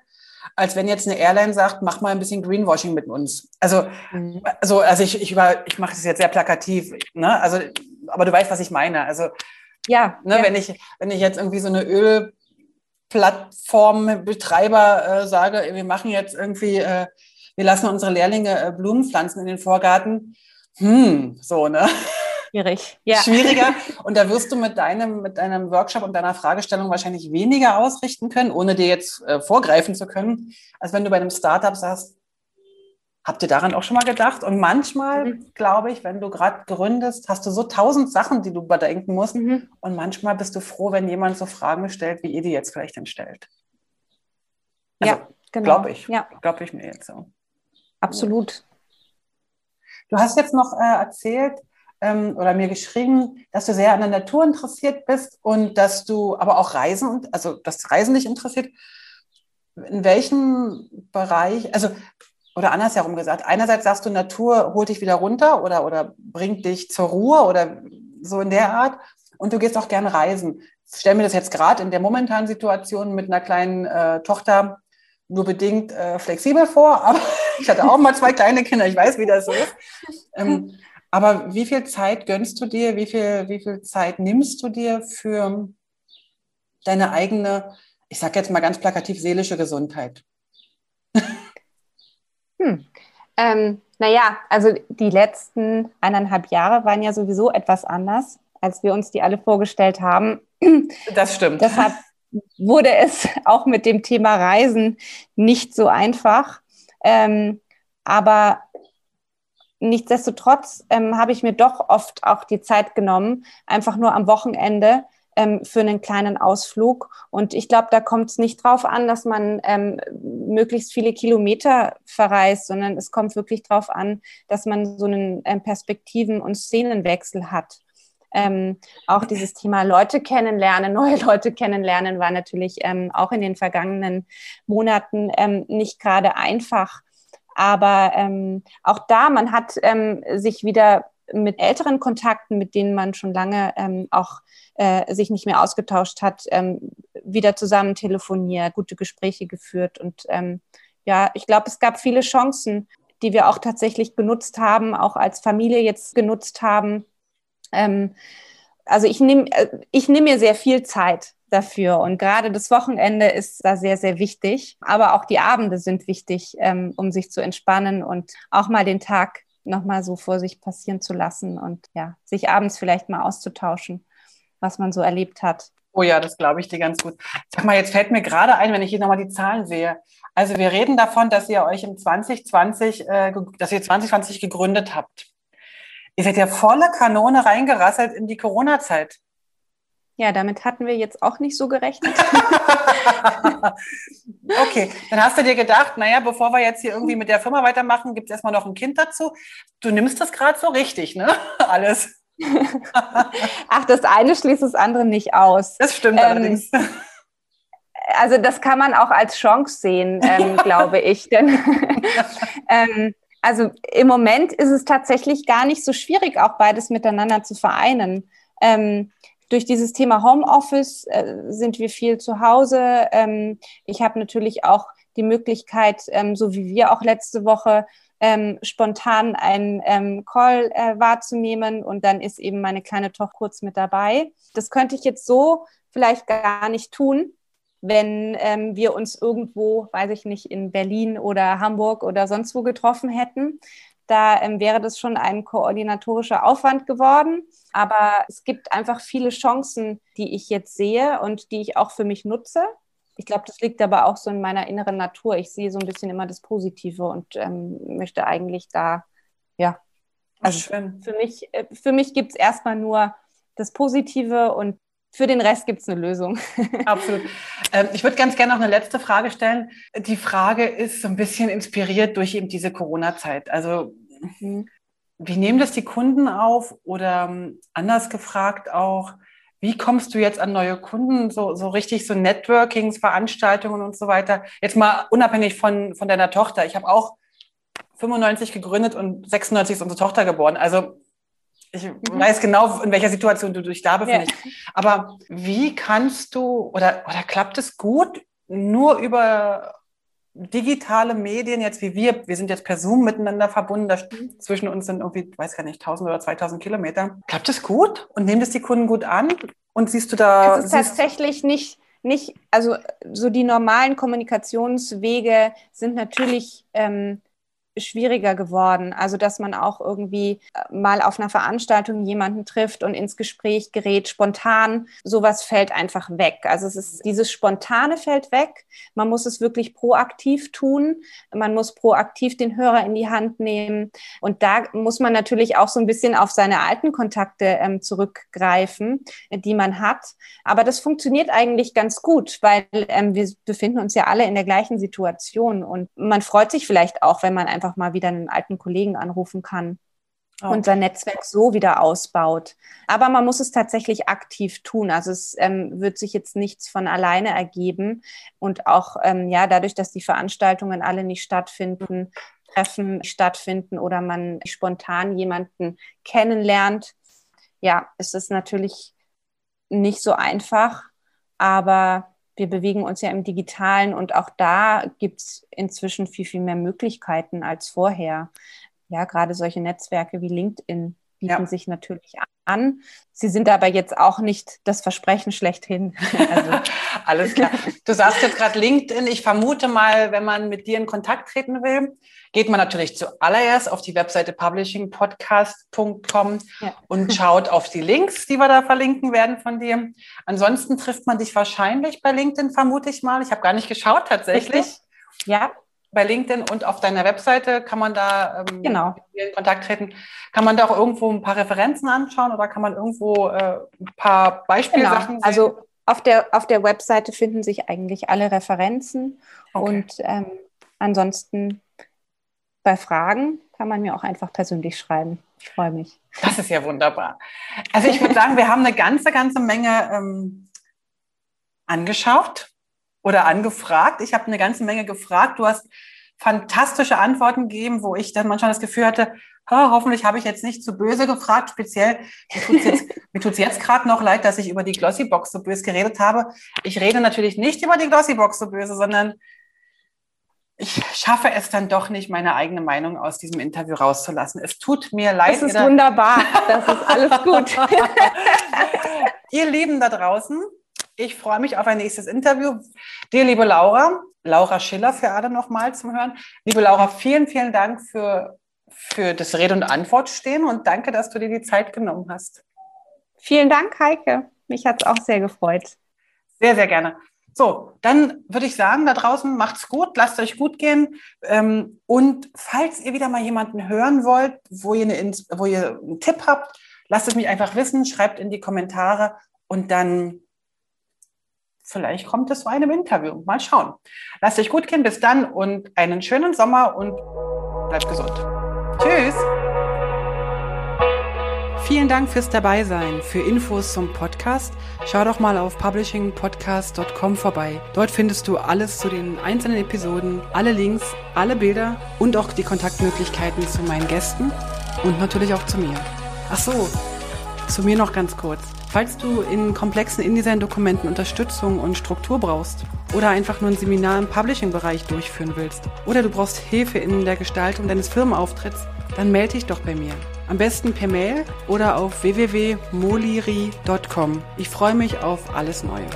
als wenn jetzt eine Airline sagt, mach mal ein bisschen Greenwashing mit uns. Also, mhm. also, also ich, ich, über, ich mache das jetzt sehr plakativ, ne? Also, aber du weißt, was ich meine. Also, ja, ne, ja. Wenn, ich, wenn ich jetzt irgendwie so eine Ölplattformbetreiber äh, sage, wir machen jetzt irgendwie, äh, wir lassen unsere Lehrlinge äh, Blumen pflanzen in den Vorgarten, hm, so, ne? Schwierig, ja. Schwieriger. Und da wirst du mit deinem, mit deinem Workshop und deiner Fragestellung wahrscheinlich weniger ausrichten können, ohne dir jetzt äh, vorgreifen zu können, als wenn du bei einem Startup sagst, habt ihr daran auch schon mal gedacht? Und manchmal, mhm. glaube ich, wenn du gerade gründest, hast du so tausend Sachen, die du bedenken musst. Mhm. Und manchmal bist du froh, wenn jemand so Fragen stellt, wie ihr die jetzt vielleicht dann stellt. Also, ja, genau. Glaube ich. Ja. Glaube ich mir jetzt so. Absolut. Du hast jetzt noch äh, erzählt ähm, oder mir geschrieben, dass du sehr an der Natur interessiert bist und dass du aber auch Reisen, also das Reisen dich interessiert. In welchem Bereich, also oder andersherum gesagt, einerseits sagst du, Natur holt dich wieder runter oder, oder bringt dich zur Ruhe oder so in der Art und du gehst auch gerne reisen. Ich stelle mir das jetzt gerade in der momentanen Situation mit einer kleinen äh, Tochter nur bedingt äh, flexibel vor, aber ich hatte auch mal zwei kleine Kinder, ich weiß, wie das so ist. Ähm, aber wie viel Zeit gönnst du dir, wie viel, wie viel Zeit nimmst du dir für deine eigene ich sage jetzt mal ganz plakativ, seelische Gesundheit? hm. Ähm, naja, also die letzten eineinhalb Jahre waren ja sowieso etwas anders, als wir uns die alle vorgestellt haben. Das stimmt. Deshalb wurde es auch mit dem Thema Reisen nicht so einfach. Ähm, aber nichtsdestotrotz ähm, habe ich mir doch oft auch die Zeit genommen, einfach nur am Wochenende ähm, für einen kleinen Ausflug. Und ich glaube, da kommt es nicht drauf an, dass man ähm, möglichst viele Kilometer verreist, sondern es kommt wirklich drauf an, dass man so einen ähm, Perspektiven- und Szenenwechsel hat. Ähm, auch dieses Thema Leute kennenlernen, neue Leute kennenlernen, war natürlich ähm, auch in den vergangenen Monaten ähm, nicht gerade einfach. Aber ähm, auch da, man hat ähm, sich wieder mit älteren Kontakten, mit denen man schon lange ähm, auch äh, sich nicht mehr ausgetauscht hat, ähm, wieder zusammen telefoniert, gute Gespräche geführt. Und ähm, ja, ich glaube, es gab viele Chancen, die wir auch tatsächlich genutzt haben, auch als Familie jetzt genutzt haben. Ähm, also ich nehme äh, ich nehm mir sehr viel Zeit dafür. Und gerade das Wochenende ist da sehr, sehr wichtig. Aber auch die Abende sind wichtig, ähm, um sich zu entspannen und auch mal den Tag nochmal so vor sich passieren zu lassen und ja, sich abends vielleicht mal auszutauschen, was man so erlebt hat. Oh ja, das glaube ich dir ganz gut. Sag mal, jetzt fällt mir gerade ein, wenn ich hier nochmal die Zahlen sehe. Also wir reden davon, dass ihr euch im 2020, äh, dass ihr 2020 gegründet habt. Ihr seid ja volle Kanone reingerasselt in die Corona-Zeit. Ja, damit hatten wir jetzt auch nicht so gerechnet. okay, dann hast du dir gedacht, naja, bevor wir jetzt hier irgendwie mit der Firma weitermachen, gibt es erstmal noch ein Kind dazu. Du nimmst das gerade so richtig, ne? Alles. Ach, das eine schließt das andere nicht aus. Das stimmt ähm, allerdings. Also das kann man auch als Chance sehen, ähm, glaube ich. Denn ähm, also im Moment ist es tatsächlich gar nicht so schwierig, auch beides miteinander zu vereinen. Ähm, durch dieses Thema Homeoffice äh, sind wir viel zu Hause. Ähm, ich habe natürlich auch die Möglichkeit, ähm, so wie wir auch letzte Woche, ähm, spontan einen ähm, Call äh, wahrzunehmen und dann ist eben meine kleine Tochter kurz mit dabei. Das könnte ich jetzt so vielleicht gar nicht tun, wenn ähm, wir uns irgendwo, weiß ich nicht, in Berlin oder Hamburg oder sonst wo getroffen hätten. Da ähm, wäre das schon ein koordinatorischer Aufwand geworden. Aber es gibt einfach viele Chancen, die ich jetzt sehe und die ich auch für mich nutze. Ich glaube, das liegt aber auch so in meiner inneren Natur. Ich sehe so ein bisschen immer das Positive und ähm, möchte eigentlich da, ja. Also für mich, äh, für mich gibt es erstmal nur das Positive und für den Rest gibt es eine Lösung. Absolut. Ähm, ich würde ganz gerne noch eine letzte Frage stellen. Die Frage ist so ein bisschen inspiriert durch eben diese Corona-Zeit. Also, mhm. wie nehmen das die Kunden auf? Oder ähm, anders gefragt auch, wie kommst du jetzt an neue Kunden, so, so richtig so Networkings, Veranstaltungen und so weiter? Jetzt mal unabhängig von, von deiner Tochter. Ich habe auch 95 gegründet und 96 ist unsere Tochter geboren. Also ich mhm. weiß genau, in welcher Situation du dich da befindest. Ja. Aber wie kannst du oder, oder klappt es gut, nur über digitale Medien, jetzt wie wir, wir sind jetzt per Zoom miteinander verbunden, da mhm. zwischen uns sind irgendwie, weiß gar nicht, 1000 oder 2000 Kilometer. Klappt es gut und nehmen das die Kunden gut an? Und siehst du da. Es ist tatsächlich nicht, nicht, also so die normalen Kommunikationswege sind natürlich ähm, schwieriger geworden. Also, dass man auch irgendwie äh, mal auf einer Veranstaltung jemanden trifft und ins Gespräch gerät, spontan. Sowas fällt einfach weg. Also, es ist dieses Spontane fällt weg. Man muss es wirklich proaktiv tun. Man muss proaktiv den Hörer in die Hand nehmen. Und da muss man natürlich auch so ein bisschen auf seine alten Kontakte ähm, zurückgreifen, die man hat. Aber das funktioniert eigentlich ganz gut, weil ähm, wir befinden uns ja alle in der gleichen Situation und man freut sich vielleicht auch, wenn man einfach einfach mal wieder einen alten Kollegen anrufen kann oh. und sein Netzwerk so wieder ausbaut. Aber man muss es tatsächlich aktiv tun. Also es ähm, wird sich jetzt nichts von alleine ergeben. Und auch ähm, ja, dadurch, dass die Veranstaltungen alle nicht stattfinden, Treffen stattfinden oder man spontan jemanden kennenlernt, ja, ist es natürlich nicht so einfach. Aber wir bewegen uns ja im digitalen und auch da gibt es inzwischen viel, viel mehr Möglichkeiten als vorher. Ja, gerade solche Netzwerke wie LinkedIn bieten ja. sich natürlich an. Sie sind aber jetzt auch nicht das Versprechen schlechthin. Also. Alles klar. Du sagst jetzt gerade LinkedIn. Ich vermute mal, wenn man mit dir in Kontakt treten will, geht man natürlich zuallererst auf die Webseite publishingpodcast.com ja. und schaut auf die Links, die wir da verlinken werden von dir. Ansonsten trifft man dich wahrscheinlich bei LinkedIn, vermute ich mal. Ich habe gar nicht geschaut tatsächlich. Ja, bei LinkedIn und auf deiner Webseite kann man da ähm, genau. in Kontakt treten. Kann man da auch irgendwo ein paar Referenzen anschauen oder kann man irgendwo äh, ein paar Beispielsachen genau. Also auf der, auf der Webseite finden sich eigentlich alle Referenzen okay. und ähm, ansonsten bei Fragen kann man mir auch einfach persönlich schreiben. Ich freue mich. Das ist ja wunderbar. Also ich würde sagen, wir haben eine ganze, ganze Menge ähm, angeschaut oder angefragt. Ich habe eine ganze Menge gefragt. Du hast fantastische Antworten gegeben, wo ich dann manchmal das Gefühl hatte, oh, hoffentlich habe ich jetzt nicht zu böse gefragt. Speziell, mir tut es jetzt, gerade noch leid, dass ich über die Glossybox so böse geredet habe. Ich rede natürlich nicht über die Glossybox so böse, sondern ich schaffe es dann doch nicht, meine eigene Meinung aus diesem Interview rauszulassen. Es tut mir leid. Das ist wunderbar. Das ist alles gut. Ihr Lieben da draußen, ich freue mich auf ein nächstes Interview. Dir, liebe Laura, Laura Schiller für alle nochmal zum Hören. Liebe Laura, vielen, vielen Dank für, für das Rede und Antwort stehen und danke, dass du dir die Zeit genommen hast. Vielen Dank, Heike. Mich hat es auch sehr gefreut. Sehr, sehr gerne. So, dann würde ich sagen, da draußen macht's gut, lasst euch gut gehen. Ähm, und falls ihr wieder mal jemanden hören wollt, wo ihr, eine, wo ihr einen Tipp habt, lasst es mich einfach wissen, schreibt in die Kommentare und dann vielleicht kommt es zu einem Interview. Mal schauen. Lasst euch gut gehen. Bis dann und einen schönen Sommer und bleibt gesund. Tschüss. Vielen Dank fürs Dabeisein. Für Infos zum Podcast schau doch mal auf publishingpodcast.com vorbei. Dort findest du alles zu den einzelnen Episoden, alle Links, alle Bilder und auch die Kontaktmöglichkeiten zu meinen Gästen und natürlich auch zu mir. Ach so, zu mir noch ganz kurz. Falls du in komplexen InDesign-Dokumenten Unterstützung und Struktur brauchst oder einfach nur ein Seminar im Publishing-Bereich durchführen willst oder du brauchst Hilfe in der Gestaltung deines Firmenauftritts, dann melde dich doch bei mir. Am besten per Mail oder auf www.moliri.com. Ich freue mich auf alles Neue.